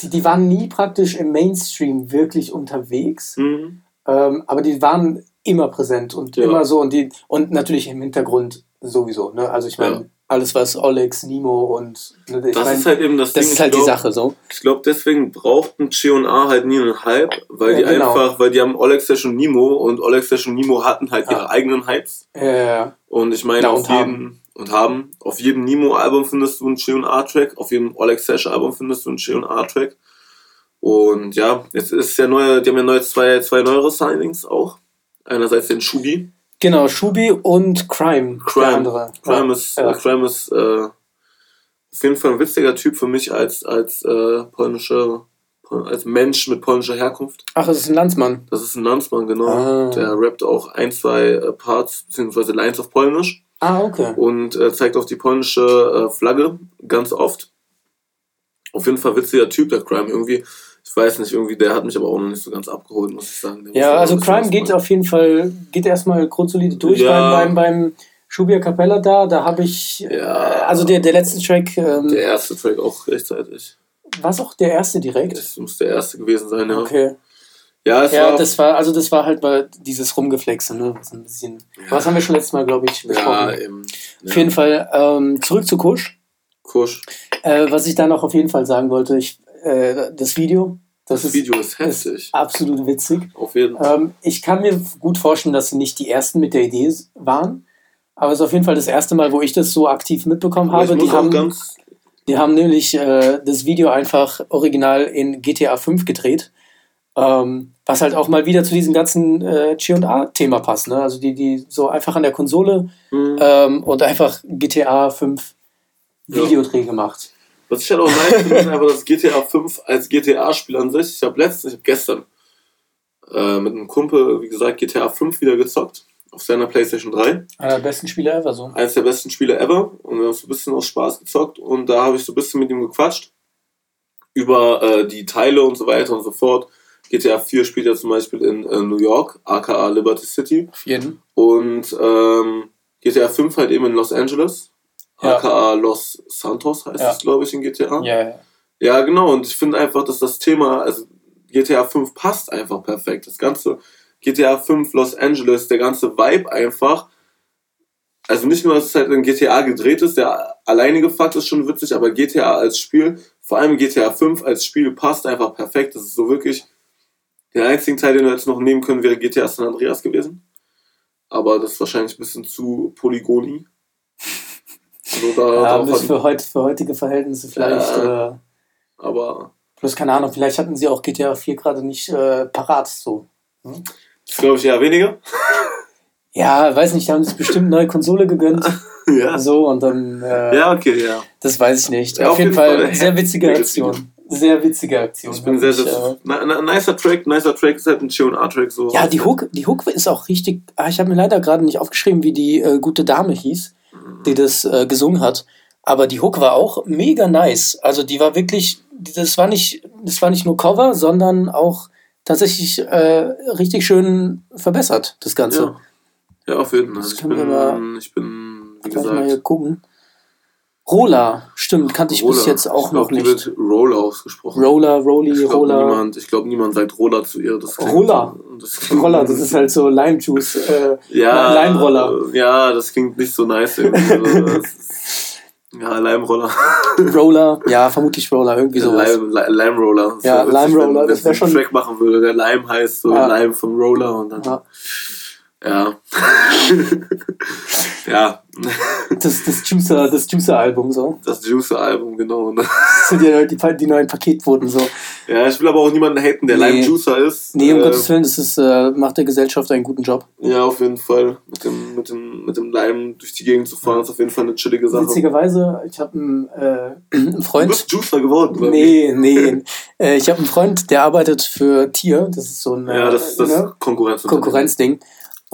die, die waren nie praktisch im Mainstream wirklich unterwegs, mhm. ähm, aber die waren immer präsent und ja. immer so und die und natürlich im Hintergrund sowieso. Ne? Also ich meine, ja. alles was Olex, Nemo und ne, das mein, ist halt eben das, das Ding. ist halt glaub, die Sache so. Ich glaube, deswegen brauchten A halt nie einen Hype, weil ja, die genau. einfach, weil die haben Olex und Nemo und Olex und Nemo hatten halt ihre eigenen Hypes. Ja. Und ich meine, auf jeden und haben. Auf jedem Nemo-Album findest du einen G&R-Track, auf jedem Oleg Sash-Album findest du einen G&R-Track. Und ja, jetzt ist ja neue, die haben ja neue zwei, zwei neuere Signings auch. Einerseits den Shubi. Genau, Shubi und Crime. Crime. Crime ja. ist, ja. Crime ist äh, auf jeden Fall ein witziger Typ für mich als, als äh, polnische als Mensch mit polnischer Herkunft. Ach, das ist ein Landsmann. Das ist ein Landsmann, genau. Ah. Der rappt auch ein, zwei äh, Parts bzw. Lines auf Polnisch. Ah, okay. Und äh, zeigt auf die polnische äh, Flagge ganz oft. Auf jeden Fall witziger Typ, der Crime. Irgendwie, ich weiß nicht, irgendwie, der hat mich aber auch noch nicht so ganz abgeholt, muss ich sagen. Der ja, also Crime geht auf jeden Fall, geht erstmal grundsolide durch ja. beim, beim, beim Schubia Capella da. Da habe ich, ja. Äh, also der, der letzte Track. Ähm, der erste Track auch rechtzeitig. War es auch der erste direkt? Das muss der erste gewesen sein, ja. Okay. Ja, ja das war, also das war halt mal dieses Rumgeflexe, ne? Was ein bisschen. Ja. Was haben wir schon letztes Mal, glaube ich, besprochen. Ja, eben. Ja. Auf jeden Fall ähm, zurück zu Kusch. Kusch. Äh, was ich da noch auf jeden Fall sagen wollte, ich, äh, das Video. Das, das ist, Video ist hässlich. Ist absolut witzig. Auf jeden Fall. Ähm, ich kann mir gut vorstellen, dass sie nicht die ersten mit der Idee waren. Aber es ist auf jeden Fall das erste Mal, wo ich das so aktiv mitbekommen habe. Die haben, die haben nämlich äh, das Video einfach original in GTA 5 gedreht. Ähm, was halt auch mal wieder zu diesem ganzen äh, GA-Thema passt. Ne? Also die, die so einfach an der Konsole mhm. ähm, und einfach GTA 5 Videodreh ja. gemacht. Was ich halt auch nice finde, ist einfach das GTA 5 als GTA-Spiel an sich. Ich habe letztens, ich habe gestern äh, mit einem Kumpel, wie gesagt, GTA 5 wieder gezockt auf seiner PlayStation 3. Einer der besten Spiele ever, so. Eines der besten Spiele ever. Und wir haben so ein bisschen aus Spaß gezockt. Und da habe ich so ein bisschen mit ihm gequatscht über äh, die Teile und so weiter und so fort. GTA 4 spielt ja zum Beispiel in äh, New York, aka Liberty City. Auf jeden. Und ähm, GTA 5 halt eben in Los Angeles, ja. aka Los Santos heißt ja. es, glaube ich, in GTA. Ja, ja. Ja, genau. Und ich finde einfach, dass das Thema, also GTA 5 passt einfach perfekt. Das ganze GTA 5 Los Angeles, der ganze Vibe einfach also nicht nur, dass es halt in GTA gedreht ist, der alleinige Fakt ist schon witzig, aber GTA als Spiel, vor allem GTA 5 als Spiel passt einfach perfekt. Das ist so wirklich, der einzige Teil, den wir jetzt noch nehmen können, wäre GTA San Andreas gewesen. Aber das ist wahrscheinlich ein bisschen zu Polygoni. Also da, ja, für, heut, für heutige Verhältnisse vielleicht. Äh, äh, aber. Plus, keine Ahnung, vielleicht hatten sie auch GTA 4 gerade nicht äh, parat so. Hm? Das glaube ich eher weniger. Ja, weiß nicht, die haben sich bestimmt eine neue Konsole gegönnt. ja. So und dann. Äh, ja, okay, ja. Das weiß ich nicht. Ja, auf, auf, jeden Fall, Fall sehr witzige Aktion. Sehr witzige Aktion. Ich bin sehr, sehr. Äh, nicer Track, nicer Track ist halt ein CA-Track so. Ja, die Hook, die Hook ist auch richtig. Ah, ich habe mir leider gerade nicht aufgeschrieben, wie die äh, gute Dame hieß, die mhm. das äh, gesungen hat. Aber die Hook war auch mega nice. Also die war wirklich, das war nicht, das war nicht nur Cover, sondern auch tatsächlich äh, richtig schön verbessert, das Ganze. Ja. Ja, auf jeden Fall. Ich bin, ich bin, wie gesagt. Mal hier gucken. Roller, stimmt, kannte ich Roller. bis jetzt auch ich glaub, noch nicht. wird Roller ausgesprochen. Roller, Rolli, ich glaub, Roller. Niemand, ich glaube, niemand sagt Roller zu ihr. Das Roller. Das Roller, das ist halt so Lime Juice. Äh, ja, Lime Roller. Ja, das klingt nicht so nice irgendwie. ja, Lime Roller. Roller, ja, vermutlich Roller, irgendwie sowas. Lime, Lime Roller. Ja, Lime Roller, wenn, das wäre schon. Wenn Track machen würde, der Lime heißt so ja. Lime vom Roller und dann. Ja. Ja. ja. Das, das Juicer, das Juicer-Album so. Das Juicer-Album, genau. Das sind ja die, die neuen Paketquoten so. Ja, ich will aber auch niemanden haten, der nee. Lime-Juicer ist. Nee, um äh, Gottes Willen, das ist, äh, macht der Gesellschaft einen guten Job. Ja, auf jeden Fall. Mit dem, mit dem, mit dem Lime durch die Gegend zu fahren, ist auf jeden Fall eine chillige Sache. Witzigerweise, ich habe einen, äh, einen Freund. Du bist Juicer geworden, oder? Nee, nee. äh, ich habe einen Freund, der arbeitet für Tier. Das ist so ein. Ja, das ist das ne? Konkurrenz Konkurrenzding.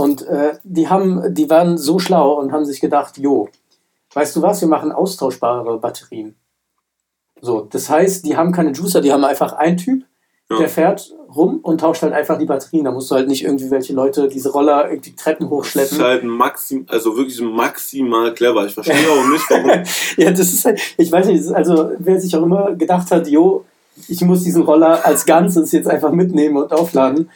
Und äh, die, haben, die waren so schlau und haben sich gedacht, jo, weißt du was, wir machen austauschbare Batterien. So, das heißt, die haben keine Juicer, die haben einfach einen Typ, ja. der fährt rum und tauscht halt einfach die Batterien. Da musst du halt nicht irgendwie welche Leute diese Roller irgendwie Treppen hochschleppen. Das ist halt maxim, also wirklich maximal clever. Ich verstehe auch nicht, warum. ja, das ist halt, ich weiß nicht, also wer sich auch immer gedacht hat, jo, ich muss diesen Roller als Ganzes jetzt einfach mitnehmen und aufladen.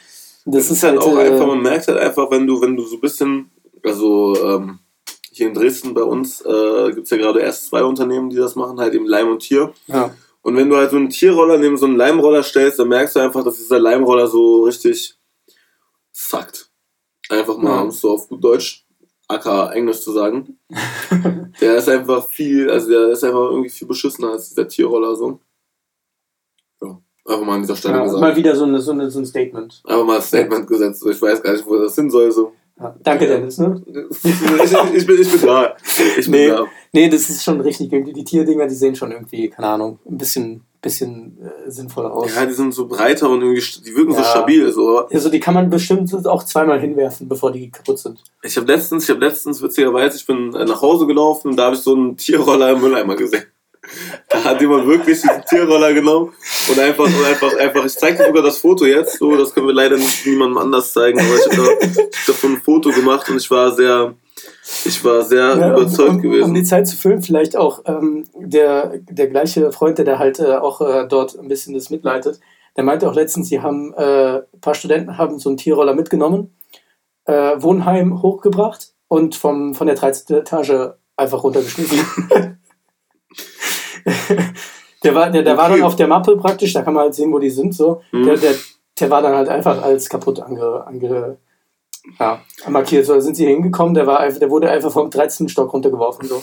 Das, ist halt, auch äh, einfach, man merkt halt einfach, wenn du, wenn du so ein bisschen, also ähm, hier in Dresden bei uns äh, gibt es ja gerade erst zwei Unternehmen, die das machen, halt eben Leim und Tier. Ja. Und wenn du halt so einen Tierroller neben so einen Leimroller stellst, dann merkst du einfach, dass dieser Leimroller so richtig suckt. Einfach mal, ja. um es so auf gut Deutsch, aka Englisch zu sagen. der ist einfach viel, also der ist einfach irgendwie viel beschissener als dieser Tierroller so. Einfach mal an dieser Stelle ja, gesagt. Mal wieder so, eine, so, eine, so ein Statement. Einfach mal ein Statement gesetzt. Ich weiß gar nicht, wo das hin soll. So. Ja, danke, Dennis. Ne? ich, ich, bin, ich bin da. Ich bin nee, da. Nee, das ist schon richtig. Irgendwie die Tierdinger, die sehen schon irgendwie, keine Ahnung, ein bisschen, bisschen äh, sinnvoller aus. Ja, die sind so breiter und irgendwie, die wirken ja. so stabil. So. Also die kann man bestimmt auch zweimal hinwerfen, bevor die kaputt sind. Ich habe letztens, ich habe letztens, witzigerweise, ich bin nach Hause gelaufen und da habe ich so einen Tierroller im Mülleimer gesehen. Da hat jemand wirklich diesen Tierroller genommen und einfach, und einfach, einfach, ich zeige dir sogar das Foto jetzt, so, das können wir leider nicht niemandem anders zeigen, aber ich habe da, davon ein Foto gemacht und ich war sehr, ich war sehr ja, überzeugt um, um, gewesen. Um die Zeit zu füllen, vielleicht auch ähm, der, der gleiche Freund, der halt äh, auch äh, dort ein bisschen das mitleitet, der meinte auch letztens, sie haben, äh, ein paar Studenten haben so einen Tierroller mitgenommen, äh, Wohnheim hochgebracht und vom, von der 13. Etage einfach runtergeschmissen. der war, der, der okay. war dann auf der Mappe praktisch, da kann man halt sehen, wo die sind. So. Mhm. Der, der, der war dann halt einfach als kaputt ange, ange ja, markiert. So, da sind sie hingekommen, der, war einfach, der wurde einfach vom 13. Stock runtergeworfen. So.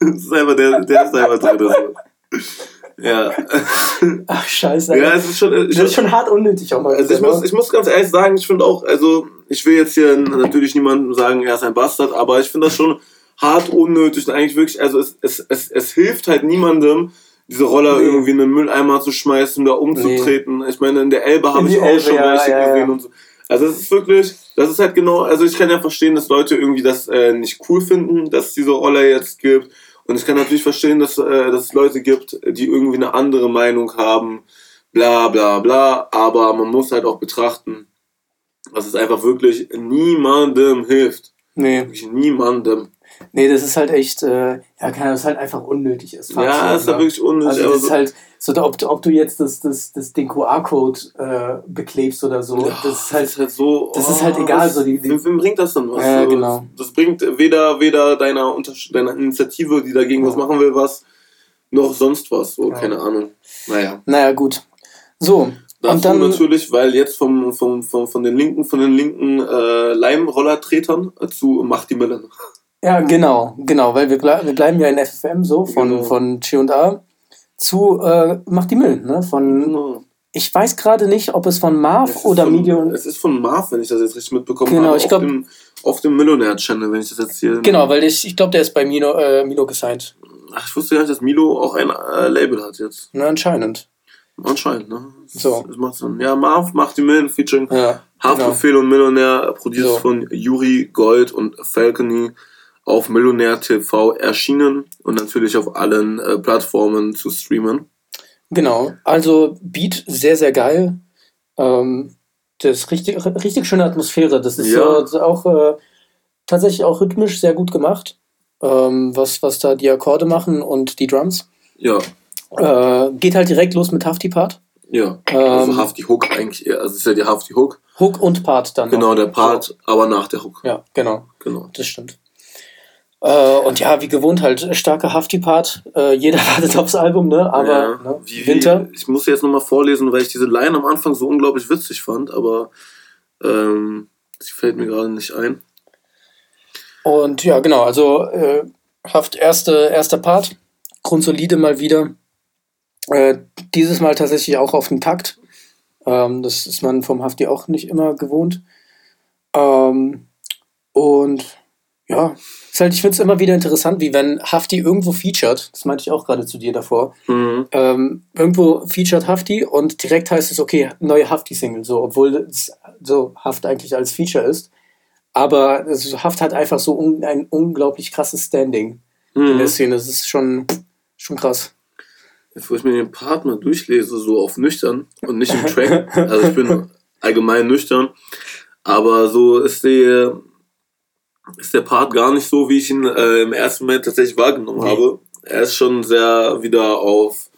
das ist einfach, der, der ist einfach drin. So. Ja. Ach, scheiße. Ja, es ist schon, das ist schon hart unnötig auch mal. Also ich, muss, ich muss ganz ehrlich sagen, ich finde auch, also ich will jetzt hier natürlich niemandem sagen, er ist ein Bastard, aber ich finde das schon hart unnötig und eigentlich wirklich, also es, es, es, es hilft halt niemandem, diese Roller nee. irgendwie in den Mülleimer zu schmeißen, da umzutreten. Nee. Ich meine, in der Elbe habe ich auch Elbe, schon ja, welche ja, gesehen ja. und so. Also es ist wirklich, das ist halt genau, also ich kann ja verstehen, dass Leute irgendwie das äh, nicht cool finden, dass es diese Roller jetzt gibt. Und ich kann natürlich verstehen, dass, äh, dass es Leute gibt, die irgendwie eine andere Meinung haben, bla bla bla. Aber man muss halt auch betrachten, dass es einfach wirklich niemandem hilft. Nee. Wirklich niemandem. Nee, das ist halt echt, äh, ja, kann das halt einfach unnötig ist. Ja, ist ja wirklich unnötig. Also das ist halt, so, ob, ob du jetzt das, das, das, den QR-Code äh, beklebst oder so, ja, das ist halt, ist halt so. Das oh, ist halt egal. Was, so die, die, wem bringt das dann was? Ja, genau. Das bringt weder, weder deiner, deiner Initiative, die dagegen ja. was machen will, was, noch sonst was. So, ja. keine Ahnung. Naja. Naja, gut. So. Dazu und dann natürlich, weil jetzt vom, vom, vom, von den linken, von den linken äh, Leimrollertretern zu Macht die Mille. Ja, genau, genau, weil wir, ble wir bleiben ja in FFM so von, genau. von G&A zu äh, Macht die Müll, ne? Von, genau. Ich weiß gerade nicht, ob es von Marv es oder Medium. Es ist von Marv, wenn ich das jetzt richtig mitbekommen genau, habe. Ich glaub, auf dem, Millionär-Channel, wenn ich das jetzt hier. Genau, weil ich, ich glaube, der ist bei Milo, äh, Milo gesigned. Ach, ich wusste gar nicht, dass Milo auch ein äh, Label hat jetzt. Na, anscheinend. Anscheinend, ne? So. Das macht Sinn. Ja, Marv macht die Millen featuring ja, Haftbefehl genau. und Millionär, produziert so. von Yuri Gold und Falcony auf Millionär TV erschienen und natürlich auf allen äh, Plattformen zu streamen. Genau, also Beat sehr, sehr geil. Ähm, das ist richtig, richtig schöne Atmosphäre. Das ist ja. äh, auch äh, tatsächlich auch rhythmisch sehr gut gemacht, ähm, was, was da die Akkorde machen und die Drums. Ja. Äh, geht halt direkt los mit Hafti Part. Ja, also ähm, Hafti Hook eigentlich, also es ist ja die Hafti Hook. Hook und Part dann. Genau, noch. der Part, aber nach der Hook. Ja, genau. Genau. Das stimmt. Äh, und ja, wie gewohnt halt, starker Hafti-Part. Äh, jeder wartet aufs Album, ne? Aber ja, ne? Wie, Winter. ich muss jetzt nochmal vorlesen, weil ich diese Line am Anfang so unglaublich witzig fand, aber ähm, sie fällt mir gerade nicht ein. Und ja, genau, also äh, Haft erste, erster Part, grundsolide mal wieder. Äh, dieses Mal tatsächlich auch auf den Takt. Ähm, das ist man vom Hafti auch nicht immer gewohnt. Ähm, und ja, ist halt, ich finde es immer wieder interessant, wie wenn Hafti irgendwo featured, das meinte ich auch gerade zu dir davor, mhm. ähm, irgendwo featured Hafti und direkt heißt es, okay, neue Hafti-Single, so, obwohl es so Haft eigentlich als Feature ist. Aber es, Haft hat einfach so un, ein unglaublich krasses Standing mhm. in der Szene. Das ist schon, schon krass. Jetzt, wo ich mir den Partner durchlese, so auf nüchtern und nicht im Track, also ich bin allgemein nüchtern, aber so ist die ist der Part gar nicht so, wie ich ihn äh, im ersten Moment tatsächlich wahrgenommen nee. habe. Er ist schon sehr wieder auf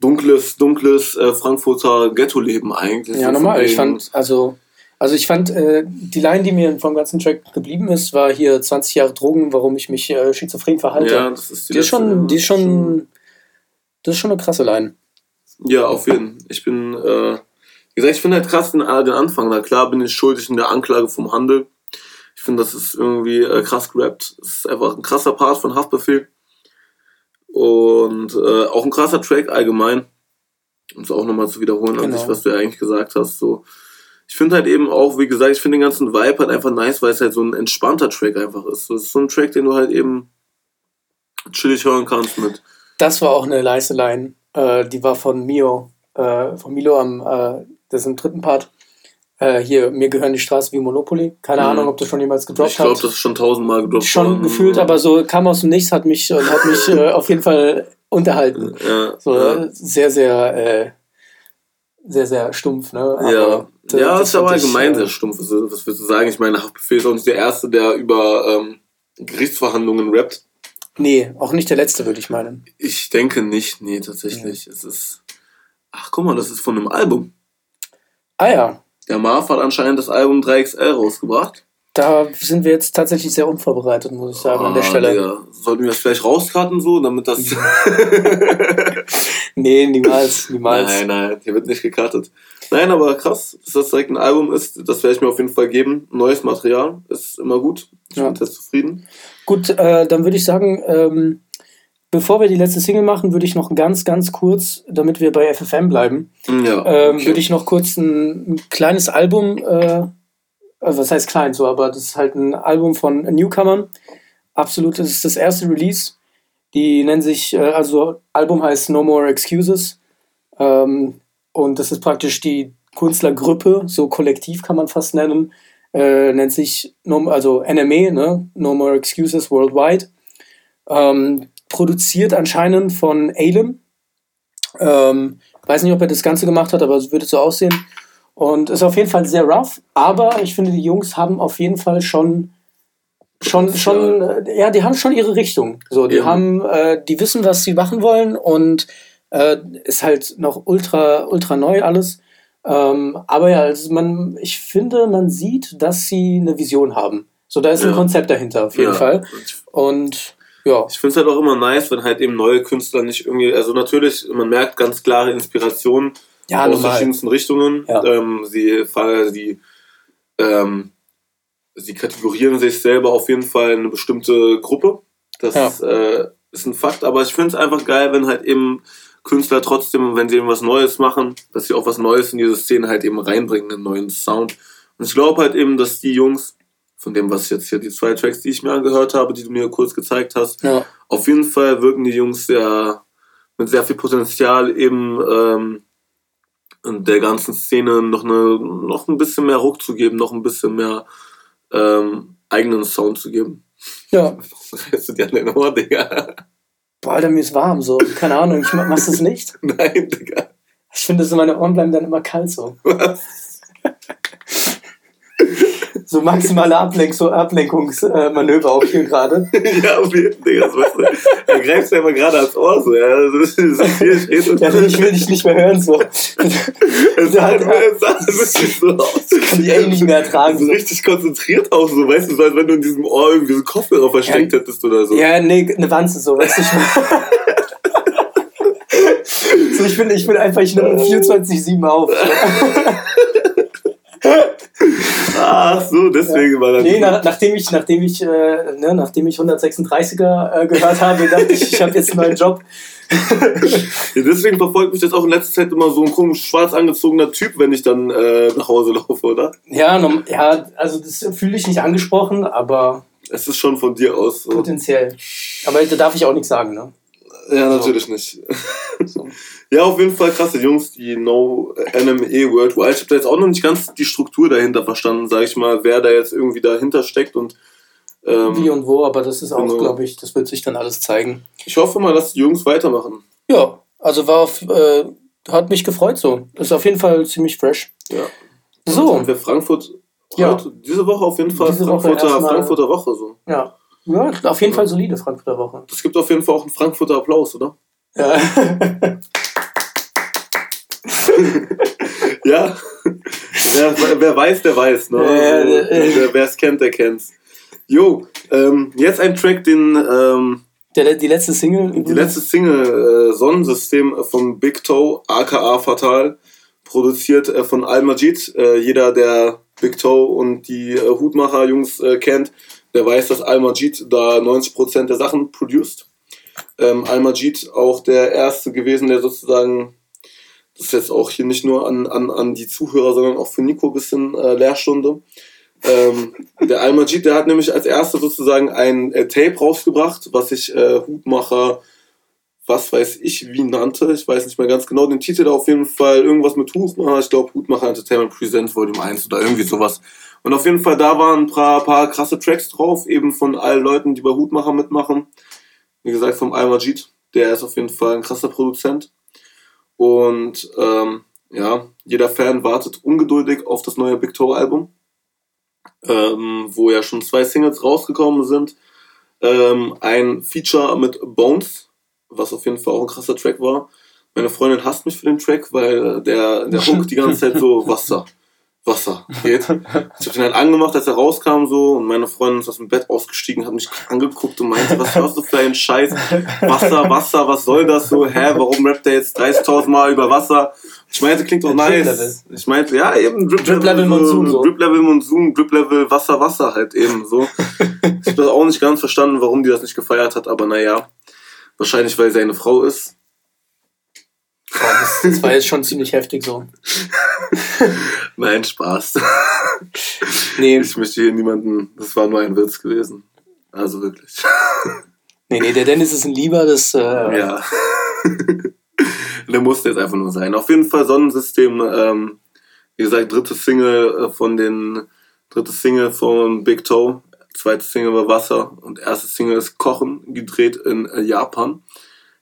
dunkles, dunkles äh, Frankfurter Ghetto-Leben eigentlich. Ja, normal. Ich fand, also, also ich fand, äh, die Line, die mir vom ganzen Track geblieben ist, war hier 20 Jahre Drogen, warum ich mich äh, schizophren verhalte. Ja, das ist die, die ist schon, die ist schon, das ist schon eine krasse Line. Ja, auf jeden Fall. Ich bin, äh, wie gesagt, ich finde halt krass den, den Anfang. Na klar bin ich schuldig in der Anklage vom Handel finde, das ist irgendwie äh, krass gerappt. Es ist einfach ein krasser Part von Haftbefehl. Und äh, auch ein krasser Track allgemein. Um es auch nochmal zu wiederholen, genau. sich, was du ja eigentlich gesagt hast. So. Ich finde halt eben auch, wie gesagt, ich finde den ganzen Vibe halt einfach nice, weil es halt so ein entspannter Track einfach ist. Das ist so ein Track, den du halt eben chillig hören kannst mit. Das war auch eine leise Line. Äh, die war von Mio. Äh, von Milo am, äh, das ist im dritten Part. Äh, hier, mir gehören die Straßen wie Monopoly. Keine mhm. Ahnung, ob du schon jemals gedroppt hast. Ich glaube, das ist schon tausendmal gedroppt Schon worden. gefühlt, aber so kam aus dem Nichts, hat mich, hat mich äh, auf jeden Fall unterhalten. Ja, so ja. sehr, sehr, äh, sehr, sehr stumpf, ne? Aber ja, das, ja, das ist aber allgemein ich, sehr stumpf. Was, was würdest du sagen? Ich meine, Haftbefehl ist auch nicht der Erste, der über ähm, Gerichtsverhandlungen rappt. Nee, auch nicht der Letzte, würde ich meinen. Ich denke nicht, nee, tatsächlich. Ja. Es ist. Ach, guck mal, das ist von einem Album. Ah ja. Der Marv hat anscheinend das Album 3XL rausgebracht. Da sind wir jetzt tatsächlich sehr unvorbereitet, muss ich sagen, oh, an der ah, Stelle. Digga. Sollten wir das vielleicht rauskarten so, damit das. nee, niemals, niemals. Nein, nein, hier wird nicht gekartet. Nein, aber krass, dass das direkt ein Album ist, das werde ich mir auf jeden Fall geben. Neues Material ist immer gut. Ich ja. bin sehr zufrieden. Gut, äh, dann würde ich sagen, ähm, Bevor wir die letzte Single machen, würde ich noch ganz, ganz kurz, damit wir bei FFM bleiben, ja, ähm, würde ich noch kurz ein, ein kleines Album, äh, also was heißt klein so, aber das ist halt ein Album von Newcomern. Absolut, das ist das erste Release. Die nennen sich, äh, also Album heißt No More Excuses. Ähm, und das ist praktisch die Künstlergruppe, so kollektiv kann man fast nennen. Äh, nennt sich, no, also NME, ne? No More Excuses Worldwide. Ähm, produziert anscheinend von Alem. Ähm, weiß nicht, ob er das Ganze gemacht hat, aber es würde so aussehen. Und ist auf jeden Fall sehr rough, aber ich finde, die Jungs haben auf jeden Fall schon schon, schon, äh, ja, die haben schon ihre Richtung. So, die Ja. haben, äh, die wissen, was sie machen wollen und äh, ist halt noch ultra, ultra neu alles. Ähm, aber ja, also man, ich finde, man sieht, dass sie eine Vision haben. So, da ist ein Ja. Konzept dahinter, auf jeden Ja. Fall. Und ja, Ich finde es halt auch immer nice, wenn halt eben neue Künstler nicht irgendwie, also natürlich, man merkt ganz klare Inspirationen ja, aus normal. verschiedensten Richtungen. Ja. Ähm, sie, sie, ähm, sie kategorieren sich selber auf jeden Fall in eine bestimmte Gruppe. Das Ja. äh, ist ein Fakt, aber ich finde es einfach geil, wenn halt eben Künstler trotzdem, wenn sie eben was Neues machen, dass sie auch was Neues in diese Szene halt eben reinbringen, einen neuen Sound. Und ich glaube halt eben, dass die Jungs, von dem, was jetzt hier die zwei Tracks, die ich mir angehört habe, die du mir kurz gezeigt hast, Ja, auf jeden Fall wirken die Jungs sehr mit sehr viel Potenzial eben ähm, in der ganzen Szene noch eine noch ein bisschen mehr Ruck zu geben, noch ein bisschen mehr ähm, eigenen Sound zu geben. ja. Was reißt du dir an den Ohr, Digga? Boah, Alter, mir ist warm, so. Keine Ahnung, ich mach, machst du es nicht? Nein, Digga. Ich finde, so meine Ohren bleiben dann immer kalt, so. Was? So maximale Ablenk so Ablenkungsmanöver auch hier gerade. ja, auf jeden Fall. Das weißt du, er greift ja immer gerade ans Ohr so. Ja. Das ist, das ist Ja, ich will dich nicht mehr hören, so. es sah, sah wirklich so aus. Kann die eh nicht mehr ertragen. So richtig konzentriert auch so, weißt du, so als wenn du in diesem Ohr irgendwie so Kopfhörer versteckt Ja. hättest oder so. Ja, nee, eine Wanze, so, weißt du. Ich so, ich bin, ich bin einfach, ich nehme 24-7 auf. Ach so, deswegen war das. Nee, nach, nachdem ich, nachdem ich, äh, ne, nachdem ich 136er äh, gehört habe, dachte ich, ich habe jetzt einen neuen Job. Ja, deswegen verfolgt mich jetzt auch in letzter Zeit immer so ein komisch schwarz angezogener Typ, wenn ich dann äh, nach Hause laufe, oder? Ja, norm- ja, also das fühle ich nicht angesprochen, aber Es ist schon von dir aus. So. potenziell. Aber da darf ich auch nichts sagen, ne? Ja, So. natürlich nicht. So. Ja, auf jeden Fall krasse Jungs, die No NME Worldwide. Ich habe da jetzt auch noch nicht ganz die Struktur dahinter verstanden, sag ich mal, wer da jetzt irgendwie dahinter steckt und ähm, Wie und wo, aber das ist auch, Genau. glaube ich, das wird sich dann alles zeigen. ich hoffe mal, dass die Jungs weitermachen. Ja, also war auf, äh, hat mich gefreut so. Ist auf jeden Fall ziemlich fresh. Ja. So. Haben wir Frankfurt Ja. heute, diese Woche auf jeden Fall Diese Woche Frankfurter, erstmal- Frankfurter Woche so. Ja. Ja, auf jeden Fall solide Frankfurter Woche. Es gibt auf jeden Fall auch einen Frankfurter Applaus, oder? Ja. Ja. wer, wer weiß, der weiß, ne? Ja, Also, ja. wer es kennt, der kennt's. Jo, ähm, jetzt ein Track, den ähm, Der, die letzte Single. die letzte Single äh, Sonnensystem von Big Toe, aka Fatal, produziert äh, von Al Majid. Äh, jeder, der Big Toe und die äh, Hutmacher-Jungs äh, kennt, der weiß, dass Al Majid da 90% der Sachen produced. Ähm, Al Majid auch der erste gewesen, der sozusagen, das ist jetzt auch hier nicht nur an, an, an die Zuhörer, sondern auch für Nico ein bisschen äh, Lehrstunde. Ähm, der Al Majid, der hat nämlich als erster sozusagen ein äh, Tape rausgebracht, was sich äh, Hutmacher, was weiß ich, wie nannte. Ich weiß nicht mehr ganz genau den Titel, auf jeden Fall irgendwas mit Hutmacher. Ich glaube, Hutmacher Entertainment Presents Volume 1 oder irgendwie sowas. Und auf jeden Fall, da waren ein paar, paar krasse Tracks drauf, eben von allen Leuten, die bei Hutmacher mitmachen. Wie gesagt, vom Al Majid. Der ist auf jeden Fall ein krasser Produzent. Und ähm, ja, jeder Fan wartet ungeduldig auf das neue Big Toe Album, ähm, wo ja schon zwei Singles rausgekommen sind. Ähm, ein Feature mit Bones, was auf jeden Fall auch ein krasser Track war. Meine Freundin hasst mich für den Track, weil der, der Hook die ganze Zeit so Wasser, Wasser geht. Ich habe den halt angemacht, als er rauskam so und meine Freundin ist aus dem Bett ausgestiegen, hat mich angeguckt und meinte, was hörst du für einen Scheiß? Wasser, Wasser, was soll das so? Hä, warum rappt der jetzt 30.000 Mal über Wasser? Ich meinte, klingt doch nice. Level. Ich meinte, ja, eben Drip, Drip Level Monsoon, so. Drip Level Monsoon, Drip Level Wasser, Wasser halt eben so. ich habe das auch nicht ganz verstanden, warum die das nicht gefeiert hat, aber naja. Wahrscheinlich, weil sie eine Frau ist. Das, das war jetzt schon ziemlich heftig so. Nein, Spaß. Nee, Ich möchte hier niemanden, das war nur ein Witz gewesen. Also wirklich. nee, nee, der Dennis ist ein Lieber, das. Äh, Ja. Der musste jetzt einfach nur sein. Auf jeden Fall Sonnensystem, ähm, wie gesagt, dritte Single äh, von den, dritte Single von Big Toe, zweite Single war Wasser und erste Single ist Kochen, gedreht in äh, Japan.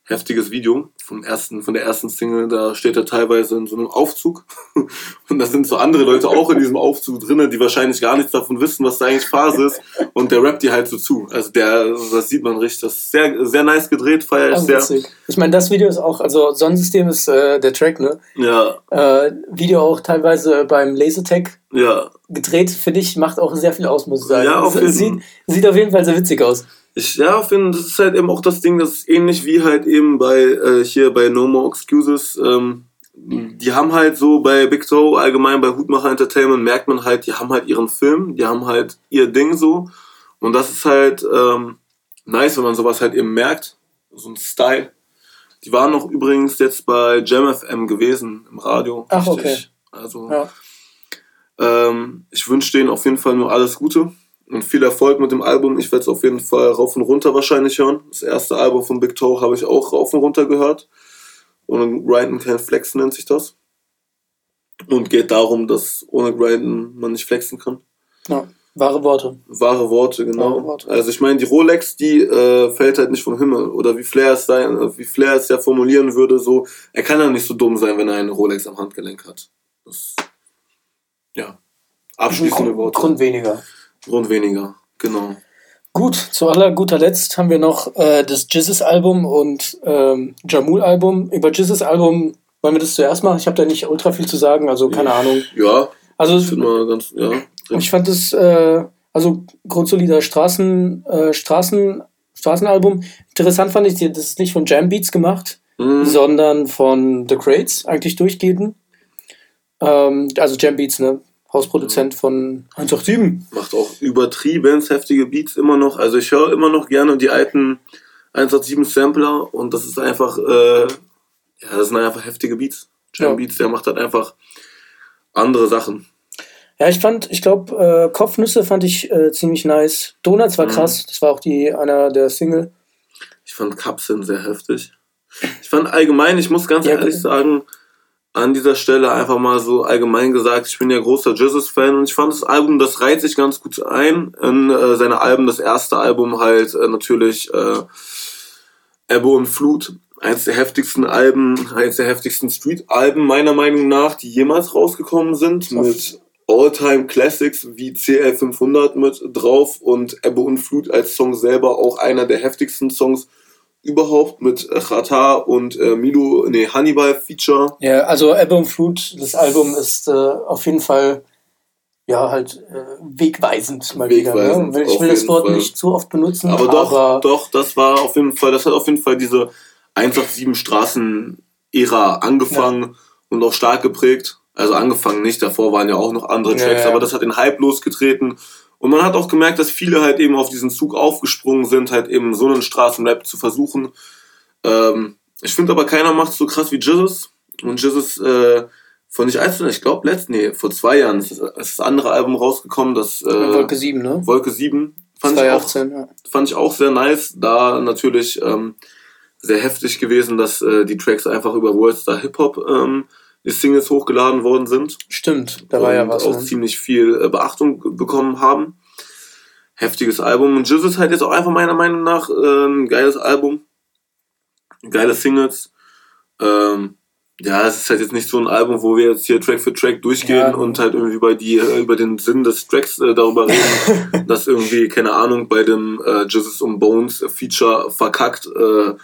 Heftiges Video vom ersten, von der ersten Single. Da steht er teilweise in so einem Aufzug. Und da sind so andere Leute auch in diesem Aufzug drinnen, die wahrscheinlich gar nichts davon wissen, was da eigentlich Phase ist. Und der rappt die halt so zu. Also der, das sieht man richtig. Das ist sehr, sehr nice gedreht, feier ich sehr. Witzig. Ich meine, das Video ist auch, also Sonnensystem ist äh, der Track, ne? Ja. Äh, Video auch teilweise beim Lasertag Ja. gedreht, finde ich, macht auch sehr viel aus, muss ich sagen. Ja, auf jeden- sieht, sieht auf jeden Fall sehr witzig aus. Ich ja, finde, das ist halt eben auch das Ding, das ist ähnlich wie halt eben bei äh, hier bei No More Excuses. Ähm, die haben halt so bei Big Toe, allgemein bei Hutmacher Entertainment, merkt man halt, die haben halt ihren Film, die haben halt ihr Ding so. Und das ist halt ähm, nice, wenn man sowas halt eben merkt. So ein Style. Die waren noch übrigens jetzt bei Jam FM gewesen im Radio. Ach, Richtig. Also Ja. ähm, ich wünsche denen auf jeden Fall nur alles Gute und viel Erfolg mit dem Album. Ich werde es auf jeden Fall rauf und runter wahrscheinlich hören. Das erste Album von Big Toe habe ich auch rauf und runter gehört. Und Grinden kein Flexen nennt sich das. Und geht darum, dass ohne Grinden man nicht flexen kann. Ja. Wahre Worte. Wahre Worte, genau. Wahre Worte. Also ich meine, die Rolex, die äh, fällt halt nicht vom Himmel. Oder wie Flair es sein, äh, wie Flair es ja formulieren würde, so, er kann ja nicht so dumm sein, wenn er eine Rolex am Handgelenk hat. Das, ja. Abschließende Worte. Grund weniger. Grund weniger, genau. Gut, zu aller guter Letzt haben wir noch äh, das Jizzes-Album und ähm, Jamul-Album. Über Jizzes-Album wollen wir das zuerst machen. Ich habe da nicht ultra viel zu sagen, also keine Ahnung. Ja, Also ich finde mal ganz, ja. ich fand es, äh, also grundsolider Straßen, äh, Straßen, Straßenalbum. Interessant fand ich, das ist nicht von Jam Beats gemacht, Mhm. sondern von The Crates, eigentlich durchgehend. Ähm, also Jam Beats, ne? Hausproduzent von 187. Macht auch übertrieben heftige Beats immer noch. Also ich höre immer noch gerne die alten 187 Sampler und das ist einfach, äh, ja, das sind einfach heftige Beats. Jam Ja. Beats, der macht halt einfach andere Sachen. Ja, ich fand, ich glaube, äh, Kopfnüsse fand ich äh, ziemlich nice. Donuts war Mhm. krass, das war auch die einer der Single. Ich fand Kapseln sehr heftig. Ich fand allgemein, ich muss ganz Ja, ehrlich sagen, an dieser Stelle einfach mal so allgemein gesagt, ich bin ja großer Jesus-Fan und ich fand das Album, das reiht sich ganz gut ein in äh, seine Alben. Das erste Album halt äh, natürlich äh, Ebbe und Flut. Eins der heftigsten Alben, eins der heftigsten Street-Alben meiner Meinung nach, die jemals rausgekommen sind. Mit All-Time Classics wie CL500 mit drauf und Ebbe und Flut als Song selber auch einer der heftigsten Songs überhaupt mit äh, Chata und äh, Milo, nee, Hannibal Feature. Ja, also Ebbe und Flut, das Album ist äh, auf jeden Fall ja halt äh, wegweisend mal Wegweisend, wieder. Ne? Ich will das Wort Fall. nicht zu oft benutzen, Aber doch, aber doch, das war auf jeden Fall, das hat auf jeden Fall diese 187 Straßen-Ära angefangen und auch stark geprägt. Also angefangen nicht, davor waren ja auch noch andere Ja, Tracks, ja. aber das hat den Hype losgetreten. Und man hat auch gemerkt, dass viele halt eben auf diesen Zug aufgesprungen sind, halt eben so einen Straßenrap zu versuchen. Ähm, ich finde aber keiner macht so krass wie Jesus. Und Jesus, äh, von nicht allzu, ich glaube, letzt, nee, vor zwei Jahren ist das, ist das andere Album rausgekommen, das äh, Wolke 7, ne? Wolke 7. Fand ich, auch, 2018, ja. fand ich auch sehr nice, da natürlich ähm, sehr heftig gewesen, dass äh, die Tracks einfach über Worldstar Hip Hop ähm, die Singles hochgeladen worden sind Stimmt, da war ja und was. auch Ne? ziemlich viel äh, Beachtung bekommen haben. Heftiges Album. Und Jizz ist halt jetzt auch einfach meiner Meinung nach äh, ein geiles Album. Geile Singles. Ähm, ja, es ist halt jetzt nicht so ein Album, wo wir jetzt hier Track für Track durchgehen Ja. und halt irgendwie über die äh, über den Sinn des Tracks äh, darüber reden, dass irgendwie keine Ahnung bei dem äh, Jesus und Bones Feature verkackt. Äh,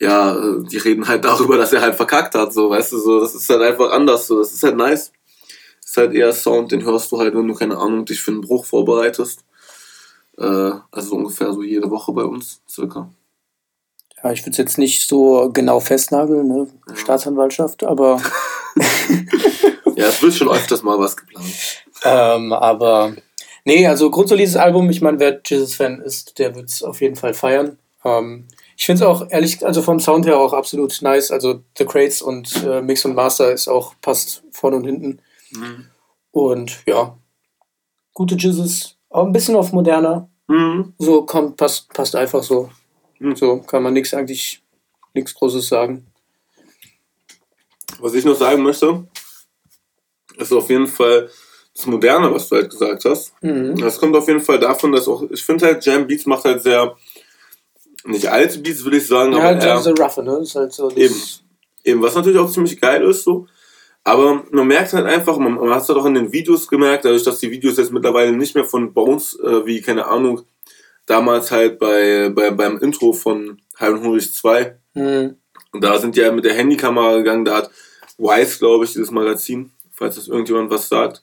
ja, äh, die reden halt darüber, dass er halt verkackt hat, so, weißt du, so, das ist halt einfach anders, so, das ist halt nice. Ist halt eher Sound, den hörst du halt, wenn du keine Ahnung dich für einen Bruch vorbereitest. Äh, also ungefähr so jede Woche bei uns, circa. Ja, ich würde es jetzt nicht so genau festnageln, ne? Staatsanwaltschaft, aber, Ja, es wird schon öfters mal was geplant. ähm, aber nee, also grundsolides Album, ich meine, wer Jesus-Fan ist, der wird es auf jeden Fall feiern. Ähm, ich finde es auch ehrlich, also vom Sound her auch absolut nice. Also The Crates und äh, Mix und Master ist auch, passt vorne und hinten. Und ja, gute Jesus, auch ein bisschen auf moderner. Mhm. So kommt, passt, passt einfach so. Mhm. So kann man nichts eigentlich, nichts Großes sagen. Was ich noch sagen möchte, ist auf jeden Fall das Moderne, was du halt gesagt hast. Mhm. Das kommt auf jeden Fall davon, dass auch, ich finde halt, Jam Beats macht halt sehr nicht alte Beats, würde ich sagen, Ja, aber halt so rough, ne? Ist halt so. Eben. Eben, was natürlich auch ziemlich geil ist, so. Aber man merkt halt einfach, man, man hat es halt auch in den Videos gemerkt, dadurch, dass die Videos jetzt mittlerweile nicht mehr von Bones, äh, wie, keine Ahnung, damals halt bei, bei, beim Intro von High und Hungrig 2. Hm. Und da sind die ja mit der Handykamera gegangen, da hat Wise, glaube ich, dieses Magazin, falls das irgendjemand was sagt,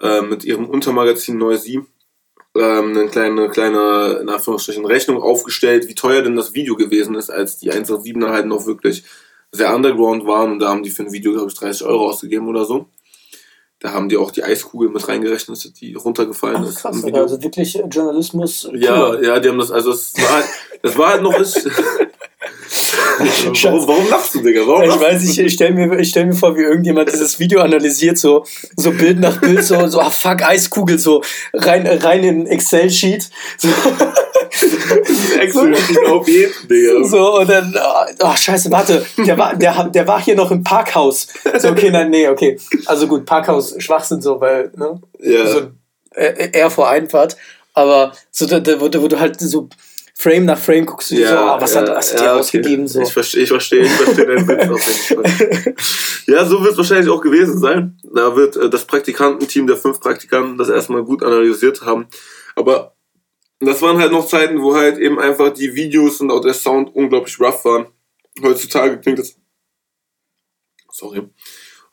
äh, mit ihrem Untermagazin Noisy, ähm, eine kleine, kleine, in Anführungsstrichen, Rechnung aufgestellt, wie teuer denn das Video gewesen ist, als die 187er halt noch wirklich sehr underground waren und da haben die für ein Video, glaube ich, 30 Euro ausgegeben oder so. Da haben die auch die Eiskugel mit reingerechnet, die runtergefallen Ach, ist. krass, also wirklich Journalismus. Ja, pur. ja, die haben das, also es war halt, das war halt noch nicht. warum, warum lachst du, Digga? Warum Ich weiß, ich, ich stelle mir, ich stell mir vor, wie irgendjemand dieses Video analysiert, so, so Bild nach Bild, so, so ah, fuck, Eiskugel, so rein, rein in Excel-Sheet. So, du Excel-Sheet auf jeden, Digga? so, und dann, ach, scheiße, warte, der war, der, der war hier noch im Parkhaus. So, okay, nein, nee, okay. Also gut, Parkhaus, Schwachsinn, so, weil, ne, Ja. so, äh, eher vor Einfahrt, aber so, da, da, wo, wo du halt so Frame nach Frame guckst, du dir so, ah, was hat, was hat die ja, okay. ausgegeben, so. Ich verstehe, ich verstehe, ich verstehe deinen Witz auf jeden Fall. Ja, so wird es wahrscheinlich auch gewesen sein. Da wird äh, das Praktikantenteam der fünf Praktikanten das erstmal gut analysiert haben. Aber das waren halt noch Zeiten, wo halt eben einfach die Videos und auch der Sound unglaublich rough waren. Heutzutage klingt das. Sorry.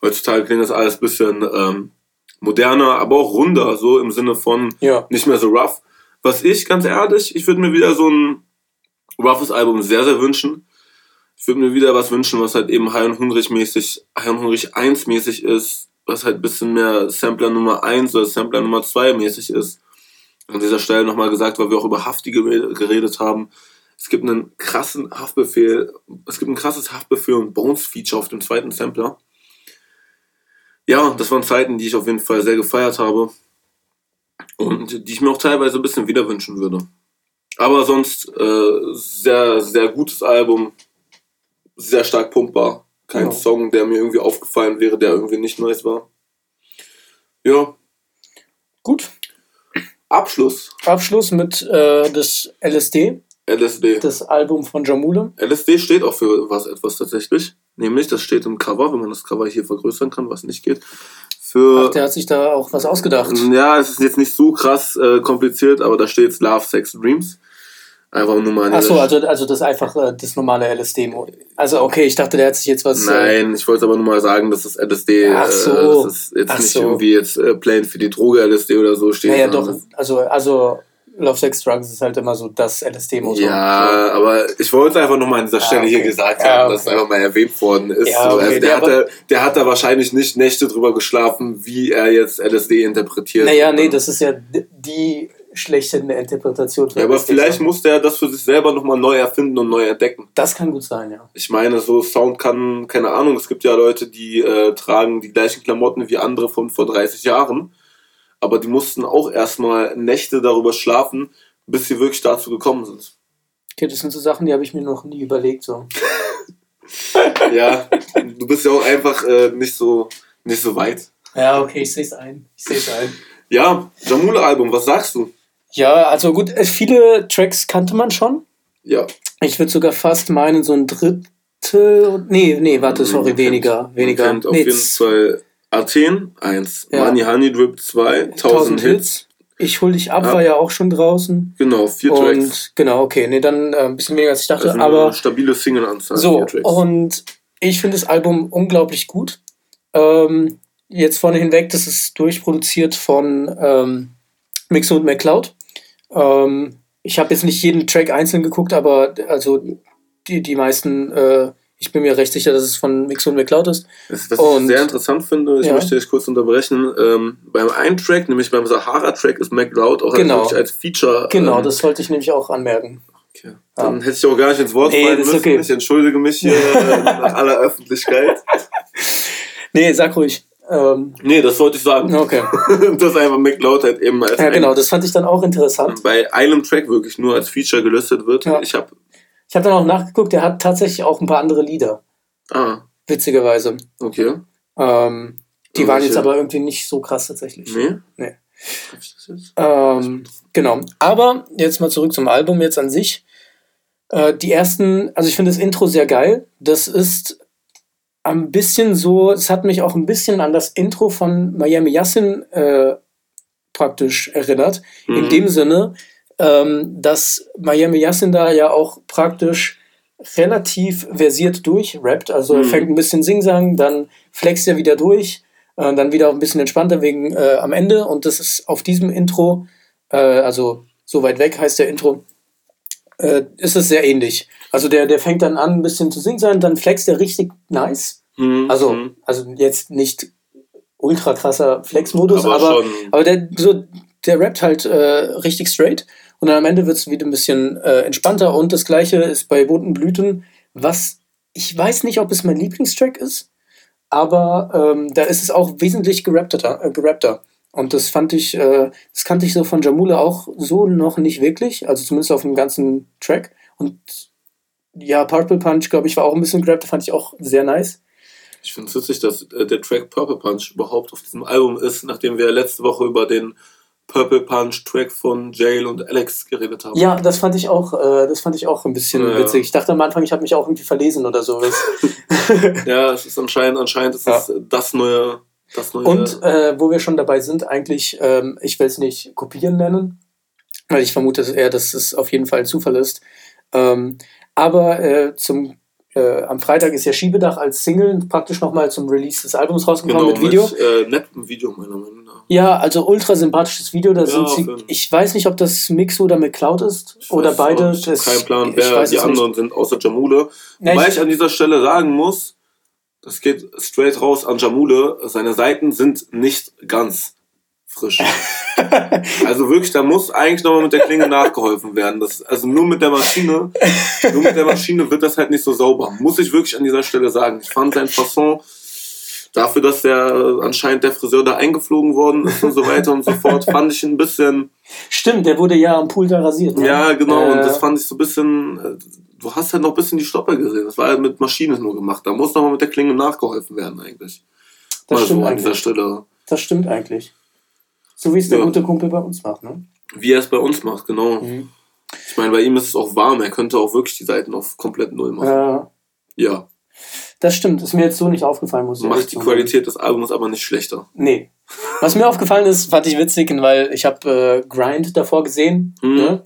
Heutzutage klingt das alles ein bisschen ähm, moderner, aber auch runder, so im Sinne von Ja. nicht mehr so rough. Was ich, ganz ehrlich, ich würde mir wieder so ein roughes Album sehr, sehr wünschen. Ich würde mir wieder was wünschen, was halt eben High und Hungrig mäßig, High und Hungrig 1 mäßig ist, was halt ein bisschen mehr Sampler Nummer 1 oder Sampler Nummer 2 mäßig ist. An dieser Stelle nochmal gesagt, weil wir auch über Hafti geredet haben. Es gibt einen krassen Haftbefehl, es gibt ein krasses Haftbefehl und Bones Feature auf dem zweiten Sampler. Ja, das waren Zeiten, die ich auf jeden Fall sehr gefeiert habe und die ich mir auch teilweise ein bisschen wieder wünschen würde. Aber sonst äh, sehr, sehr gutes Album, sehr stark pumpbar. Kein Ja. Song, der mir irgendwie aufgefallen wäre, der irgendwie nicht nice war. Ja, Gut. Abschluss. Abschluss mit äh, das LSD, LSD. das Album von Jamule. LSD steht auch für was etwas tatsächlich. Nämlich, das steht im Cover, wenn man das Cover hier vergrößern kann, was nicht geht. Für Ach, der hat sich da auch was ausgedacht. Ja, es ist jetzt nicht so krass äh, kompliziert, aber da steht Love, Sex, Dreams. Einfach nur mal an Ach so, dieser- also, also das ist einfach äh, das normale LSD. Also okay, ich dachte, der hat sich jetzt was. Äh, Nein, ich wollte aber nur mal sagen, dass das LSD, Ach so. äh, das ist jetzt Ach nicht so. irgendwie jetzt äh, plain für die Droge LSD oder so steht. naja, doch. Also, also Love, Sex, Drugs ist halt immer so das LSD-Motor. Ja, aber ich wollte einfach nochmal an dieser Stelle okay. hier gesagt Ja, haben, dass es okay. einfach mal erwähnt worden ist. Ja, so. okay, also der, der hat da, der hat da wahrscheinlich nicht Nächte drüber geschlafen, wie er jetzt LSD interpretiert. Naja, nee, das ist ja die schlechthin Interpretation ja, aber vielleicht musste er das für sich selber nochmal neu erfinden und neu entdecken. Das kann gut sein, ja. Ich meine, so Sound kann, keine Ahnung, es gibt ja Leute, die äh, tragen die gleichen Klamotten wie andere von vor 30 Jahren, aber die mussten auch erstmal Nächte darüber schlafen, bis sie wirklich dazu gekommen sind. Okay, das sind so Sachen, die habe ich mir noch nie überlegt. So. Ja, du bist ja auch einfach äh, nicht, so, nicht so weit. Ja, okay, ich sehe es ein. Ich sehe es ein. Ja, Jamule-Album, was sagst du? Ja, also gut, äh, viele Tracks kannte man schon. Ja, Ich würde sogar fast meinen, so ein Drittel. Nee, nee, warte, sorry, weniger. weniger. Kennt auf nee, jeden Fall Athen 1, Ja. Money Honey Drip 2, 1000 Hits. Ich hol dich ab, Ja. war ja auch schon draußen. Genau, vier Tracks. Und genau, okay, nee, dann äh, ein bisschen weniger als ich dachte, Also eine aber stabile Single-Anzahl. so, und ich finde das Album unglaublich gut. Ähm, jetzt vorne hinweg, das ist durchproduziert von ähm, Mixo und McCloud. Ähm, ich habe jetzt nicht jeden Track einzeln geguckt, aber also die, die meisten, äh, ich bin mir recht sicher, dass es von Mixo und McCloud ist. Das, was Und- ich sehr interessant finde, ich Ja. möchte dich kurz unterbrechen, ähm, beim einen Track, nämlich beim Sahara-Track, ist McLeod auch Genau. als, wirklich als Feature. Genau, ähm, das wollte ich nämlich auch anmerken. Okay. Dann hätte ich auch gar nicht ins Wort Nee, fallen das müssen. okay. Ich entschuldige mich hier nach aller Öffentlichkeit. Nee, sag ruhig. Ähm, Nee, das wollte ich sagen. okay. dass einfach McLeod halt eben als Ja, genau, das fand ich dann auch interessant. bei einem Track wirklich nur als Feature gelistet wird. Ja. Ich habe Ich habe dann auch nachgeguckt, der hat tatsächlich auch ein paar andere Lieder, Ah, witzigerweise. okay. Ähm, die Und waren jetzt aber irgendwie nicht so krass tatsächlich. Nee? Nee. Ähm, genau. Aber jetzt mal zurück zum Album jetzt an sich. Äh, die ersten, also ich finde das Intro sehr geil. Das ist ein bisschen so, es hat mich auch ein bisschen an das Intro von Miami Yassin äh, praktisch erinnert. Mhm. In dem Sinne, ähm, dass Miami Yassin da ja auch praktisch relativ versiert durchrappt. Also mhm. fängt ein bisschen Singsang, dann flext er wieder durch, äh, dann wieder ein bisschen entspannter wegen äh, am Ende. Und das ist auf diesem Intro, äh, also so weit weg heißt der Intro, äh, ist es sehr ähnlich. Also der, der fängt dann an, ein bisschen zu Singsang, dann flext er richtig nice. Mhm. Also, mhm. also jetzt nicht ultra krasser Flex-Modus, aber, aber, aber, der, so, der rappt halt äh, richtig straight. Und dann am Ende wird es wieder ein bisschen äh, entspannter. Und das gleiche ist bei Bunten Blüten, was ich weiß nicht, ob es mein Lieblingstrack ist, aber ähm, da ist es auch wesentlich gerappter. Äh, gerappter. Und das fand ich, äh, das kannte ich so von Jamule auch so noch nicht wirklich, also zumindest auf dem ganzen Track. Und ja, Purple Punch, glaube ich, war auch ein bisschen gerappt, fand ich auch sehr nice. Ich finde es witzig, dass äh, der Track Purple Punch überhaupt auf diesem Album ist, nachdem wir letzte Woche über den Purple Punch Track von Jail und Alex geredet haben. Ja, das fand ich auch, äh, das fand ich auch ein bisschen ja, witzig. Ich dachte am Anfang, ich habe mich auch irgendwie verlesen oder sowas. ja, es ist anscheinend, anscheinend ist ja. es das neue, das neue. Und äh, wo wir schon dabei sind, eigentlich, ähm, ich will es nicht kopieren nennen, weil ich vermute eher, dass es auf jeden Fall ein Zufall ist. Ähm, aber äh, zum äh, am Freitag ist ja Schiebedach als Single praktisch nochmal zum Release des Albums rausgekommen genau, mit Video. Mit, äh, Video meiner Meinung nach. Ja, also ultra sympathisches Video. Da ja, sind sie, ich weiß nicht, ob das Mix oder mit Cloud ist ich oder beide. Ich habe keinen Plan, wer die anderen nicht. sind, außer Jamule. Ja, Wobei ich, ich an dieser Stelle sagen muss, das geht straight raus an Jamule, seine Seiten sind nicht ganz frisch. also wirklich, da muss eigentlich nochmal mit der Klinge nachgeholfen werden. Das, also nur mit der Maschine, nur mit der Maschine wird das halt nicht so sauber. Muss ich wirklich an dieser Stelle sagen. Ich fand sein Fasson dafür, dass der anscheinend der Friseur da eingeflogen worden ist und so weiter und so fort, fand ich ein bisschen. Stimmt, der wurde ja am Pool da rasiert. Ne? Ja, genau. Äh, und das fand ich so ein bisschen. Du hast halt noch ein bisschen die Stoppel gesehen. Das war halt mit Maschine nur gemacht. Da muss nochmal mit der Klinge nachgeholfen werden, eigentlich. Das Mal stimmt so an dieser Stelle. Das stimmt eigentlich. So wie es der ja. gute Kumpel bei uns macht, ne? Wie er es bei uns macht, genau. Mhm. Ich meine, bei ihm ist es auch warm. Er könnte auch wirklich die Seiten auf komplett Null machen. Ja. Ja. Das stimmt, ist mir jetzt so nicht aufgefallen, muss ich Macht die Qualität des Albums aber nicht schlechter. Nee. Was mir aufgefallen ist, fand ich witzig, weil ich habe äh, Grind davor gesehen. Mhm. Ne?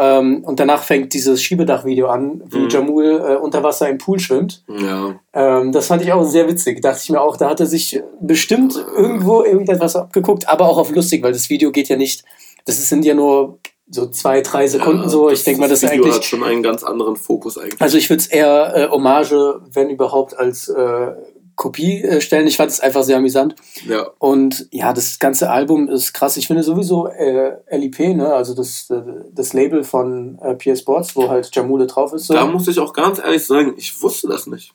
Ähm, und danach fängt dieses Schiebedach-Video an, wie mhm. Jamul äh, unter Wasser im Pool schwimmt. Ja. Ähm, das fand ich auch sehr witzig. Dachte ich mir auch, da hat er sich bestimmt irgendwo irgendetwas abgeguckt, aber auch auf lustig, weil das Video geht ja nicht, das sind ja nur so zwei, drei Sekunden ja, so. Ich denke mal, das Video eigentlich. hat schon einen ganz anderen Fokus eigentlich. Also ich würde es eher äh, Hommage, wenn überhaupt, als äh, Kopie äh, stellen. Ich fand es einfach sehr amüsant. Ja. Und ja, das ganze Album ist krass. Ich finde sowieso äh, LIP, ne, also das, äh, das Label von äh, PS Sports, wo halt Jamule drauf ist. So. Da muss ich auch ganz ehrlich sagen, ich wusste das nicht.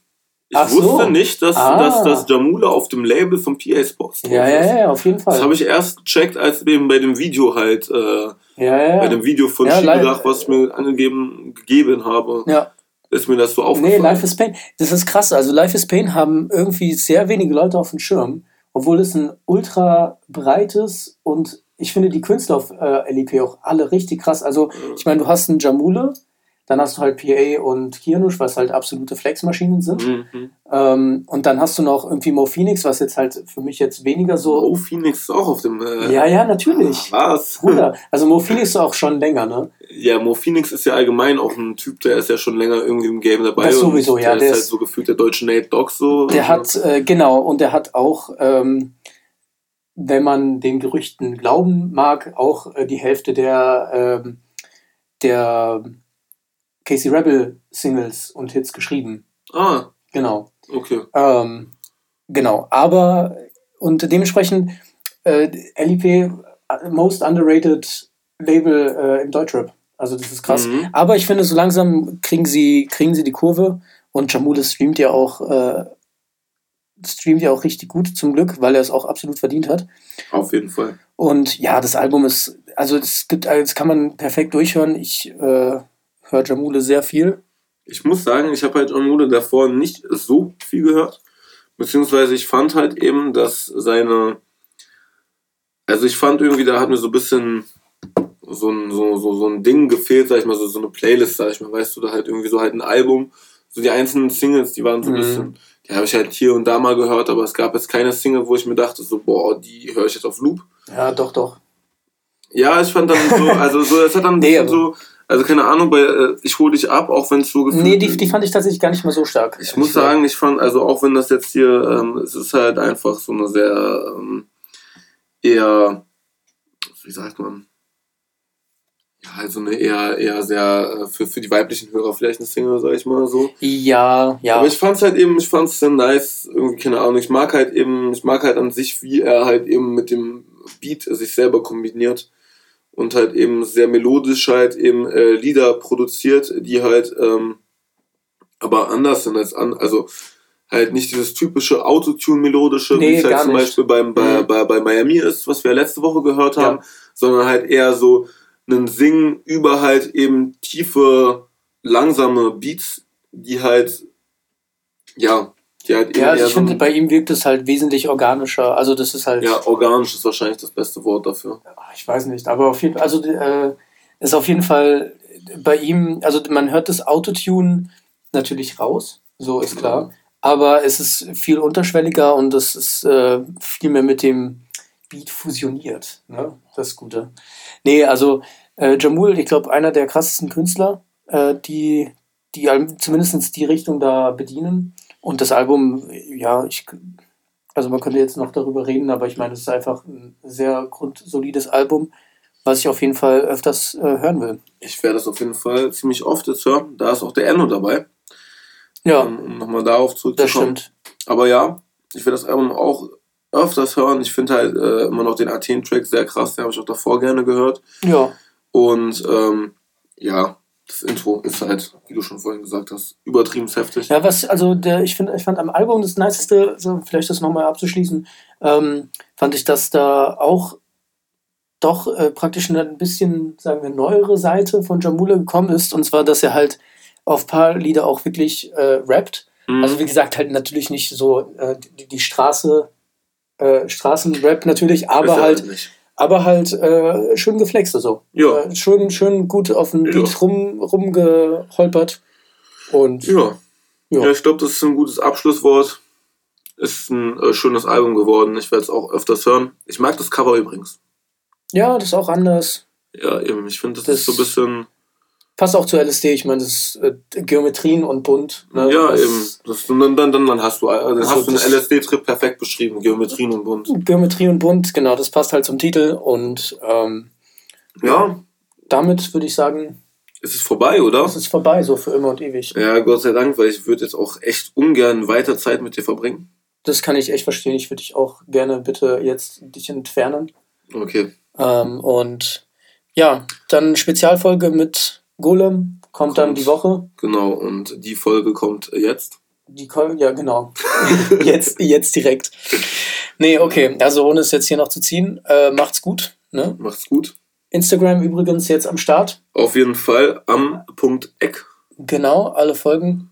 Ich Ach wusste so. nicht, dass, ah. dass, dass Jamule auf dem Label von PA Sports drauf ja, ist. Ja, ja, auf jeden Fall. Das habe ich erst gecheckt, als eben bei dem Video halt, äh, ja, ja, bei dem Video von ja, Schiebedach, was ich mir angegeben gegeben habe. Ja ist mir das so aufgefallen. Nee, Life is Pain. Das ist krass. Also Life is Pain haben irgendwie sehr wenige Leute auf dem Schirm, obwohl es ein ultra breites und ich finde die Künstler auf äh, LEP auch alle richtig krass. Also ich meine, du hast einen Jamule, dann hast du halt PA und Kianush, was halt absolute Flexmaschinen sind. Mhm. Ähm, und dann hast du noch irgendwie Mo Phoenix, was jetzt halt für mich jetzt weniger so. Mo Phoenix ist auch auf dem. Äh ja, ja, natürlich. Was? Bruder. Also Mo Phoenix ist auch schon länger, ne? Ja, Mo Phoenix ist ja allgemein auch ein Typ, der ist ja schon länger irgendwie im Game dabei. Das sowieso, ja. Der, der ist halt so gefühlt der deutsche Nate Dogg so. Der hat, äh, genau, und der hat auch. Ähm, wenn man den Gerüchten glauben mag, auch äh, die Hälfte der, ähm, der Casey Rebel Singles und Hits geschrieben. Ah. Genau. Okay. Ähm, genau. Aber und dementsprechend äh, LIP äh, most underrated Label äh, im Deutschrap. Also das ist krass. Mhm. Aber ich finde, so langsam kriegen sie, kriegen sie die Kurve und Jamule streamt ja auch äh, streamt ja auch richtig gut zum Glück, weil er es auch absolut verdient hat. Auf jeden Fall. Und ja, das Album ist, also es gibt, das kann man perfekt durchhören. Ich äh, höre Jamule sehr viel. Ich muss sagen, ich habe halt Jamule davor nicht so viel gehört. Beziehungsweise ich fand halt eben, dass seine. Also ich fand irgendwie, da hat mir so ein bisschen so ein, so, so, so ein Ding gefehlt, sag ich mal, so, so eine Playlist, sag ich mal, weißt du, da halt irgendwie so halt ein Album, so die einzelnen Singles, die waren so ein Mhm. bisschen, die habe ich halt hier und da mal gehört, aber es gab jetzt keine Single, wo ich mir dachte, so, boah, die höre ich jetzt auf Loop. Ja, doch, doch. Ja, ich fand dann so, also so, es hat dann Nee, so, also keine Ahnung, bei äh, Ich hol dich ab, auch wenn es so gefühlt Nee, die, die fand ich tatsächlich gar nicht mal so stark. Ich muss sagen, ich fand, also auch wenn das jetzt hier, ähm, es ist halt einfach so eine sehr ähm, eher, wie sagt man, ja, halt so eine eher, eher sehr äh, für, für die weiblichen Hörer vielleicht eine Single, sag ich mal so. Ja, ja. Aber ich fand's halt eben, ich fand's sehr nice, irgendwie, keine Ahnung, ich mag halt eben, ich mag halt an sich, wie er halt eben mit dem Beat sich selber kombiniert und halt eben sehr melodisch halt eben äh, Lieder produziert, die halt ähm, aber anders sind als an, also halt nicht dieses typische Autotune-melodische, Nee, wie es halt zum nicht. Beispiel beim, bei, Mhm. bei, bei Miami ist, was wir letzte Woche gehört haben, Ja. sondern halt eher so einen Singen über halt eben tiefe, langsame Beats, die halt, ja, die halt ja, also ich so finde, bei ihm wirkt es halt wesentlich organischer. Also das ist halt, ja, organisch ist wahrscheinlich das beste Wort dafür. ich weiß nicht, aber auf jeden Fall, also äh, ist auf jeden Fall bei ihm, also man hört das Autotune natürlich raus, so ist klar. Aber es ist viel unterschwelliger und es ist äh, viel mehr mit dem Beat fusioniert. Ne? Das Gute. Nee, also äh, Jamul, ich glaube, einer der krassesten Künstler, äh, die, die zumindest die Richtung da bedienen. Und das Album, ja, ich, also man könnte jetzt noch darüber reden, aber ich meine, es ist einfach ein sehr grundsolides Album, was ich auf jeden Fall öfters äh, hören will. Ich werde das auf jeden Fall ziemlich oft jetzt hören. Da ist auch der Enno dabei, Ja, um, um nochmal darauf das zurückzukommen. stimmt. Aber ja, ich werde das Album auch öfters hören. Ich finde halt äh, immer noch den Athen-Track sehr krass, den habe ich auch davor gerne gehört. Ja, Und ähm, ja, das Intro ist halt, wie du schon vorhin gesagt hast, übertrieben heftig. Ja, was, also der, ich finde, ich fand am Album das Niceste, so vielleicht das nochmal abzuschließen, ähm, fand ich, dass da auch doch äh, praktisch eine ein bisschen, sagen wir, neuere Seite von Jamule gekommen ist. Und zwar, dass er halt auf ein paar Lieder auch wirklich äh, rappt. Mhm. Also wie gesagt, halt natürlich nicht so äh, die, die Straße, äh, Straßenrap natürlich, aber er halt, nicht. Aber halt äh, schön geflext so. Ja. Äh, schön, schön gut auf Ja. Beat rum, rumgeholpert. Und Ja. Ja. Ja, ich glaube, das ist ein gutes Abschlusswort. Ist ein äh, schönes Album geworden. Ich werde es auch öfters hören. Ich mag das Cover übrigens. ja, das ist auch anders. Ja, eben. Ich finde, das, Das- ist so ein bisschen. Passt auch zu LSD, ich meine, das ist äh, Geometrien und bunt. Ne? ja, das, eben. Das, dann, dann, dann, hast du, äh, dann Also hast du einen LSD-Trip perfekt beschrieben. Geometrien und bunt. Geometrie und bunt, genau, das passt halt zum Titel. Und ähm, Ja, damit würde ich sagen, es ist vorbei, oder? es ist vorbei, so für immer und ewig. Ja, Gott sei Dank, weil ich würde jetzt auch echt ungern weiter Zeit mit dir verbringen. Das kann ich echt verstehen. Ich würde dich auch gerne bitte jetzt dich entfernen. Okay. Ähm, und ja, dann Spezialfolge mit Golem kommt dann Kommt. die Woche. Genau, und die Folge kommt jetzt. Die Kol ja, genau. jetzt, jetzt direkt. Nee, okay. Also ohne es jetzt hier noch zu ziehen, äh, macht's gut. Ne? Macht's gut. Instagram übrigens jetzt am Start. Auf jeden Fall am Punkt Eck. Genau, alle Folgen.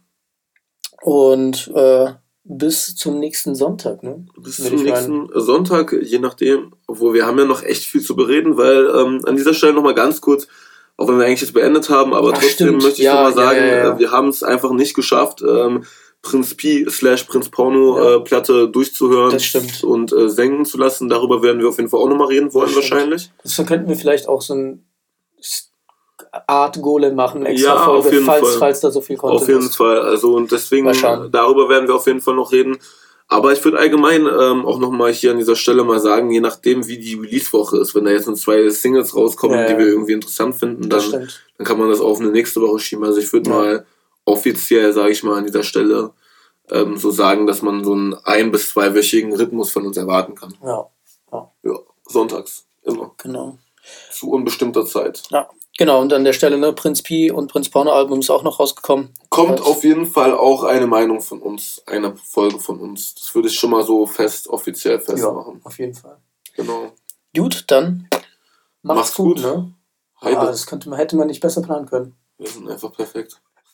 Und äh, bis zum nächsten Sonntag. Ne? Bis Würde zum nächsten Sonntag, je nachdem. Obwohl wir haben ja noch echt viel zu bereden, weil ähm, an dieser Stelle nochmal ganz kurz, auch wenn wir eigentlich jetzt beendet haben, aber Ach, trotzdem stimmt. möchte ich Ja, noch mal ja, sagen, ja, ja. äh, wir haben es einfach nicht geschafft, ähm, Prinz Pi slash Prinz Porno äh, Platte durchzuhören Das und äh, senken zu lassen. Darüber werden wir auf jeden Fall auch nochmal reden wollen, Das wahrscheinlich. So könnten wir vielleicht auch so ein Art Golem machen, extra Ja, Folge, falls, Fall. falls da so viel Content Auf jeden ist. Fall. Also und deswegen, darüber werden wir auf jeden Fall noch reden. Aber ich würde allgemein ähm, auch nochmal hier an dieser Stelle mal sagen, je nachdem, wie die Release-Woche ist, wenn da jetzt noch zwei Singles rauskommen, Ja, die ja. wir irgendwie interessant finden, dann, dann kann man das auf eine nächste Woche schieben. Also ich würde Ja. mal offiziell, sage ich mal, an dieser Stelle ähm, so sagen, dass man so einen ein- bis zweiwöchigen Rhythmus von uns erwarten kann. Ja, Ja, sonntags. Immer. genau. Zu unbestimmter Zeit. Ja, genau. Und an der Stelle, ne, Prinz Pi und Prinz Porno Album ist auch noch rausgekommen. Kommt Was? auf jeden Fall auch eine Meinung von uns, eine Folge von uns. Das würde ich schon mal so fest, offiziell festmachen. auf jeden Fall. Genau. Gut, dann macht's, Macht's gut, gut. ne? Heide. Ah, das könnte man, hätte man nicht besser planen können. Wir sind einfach perfekt.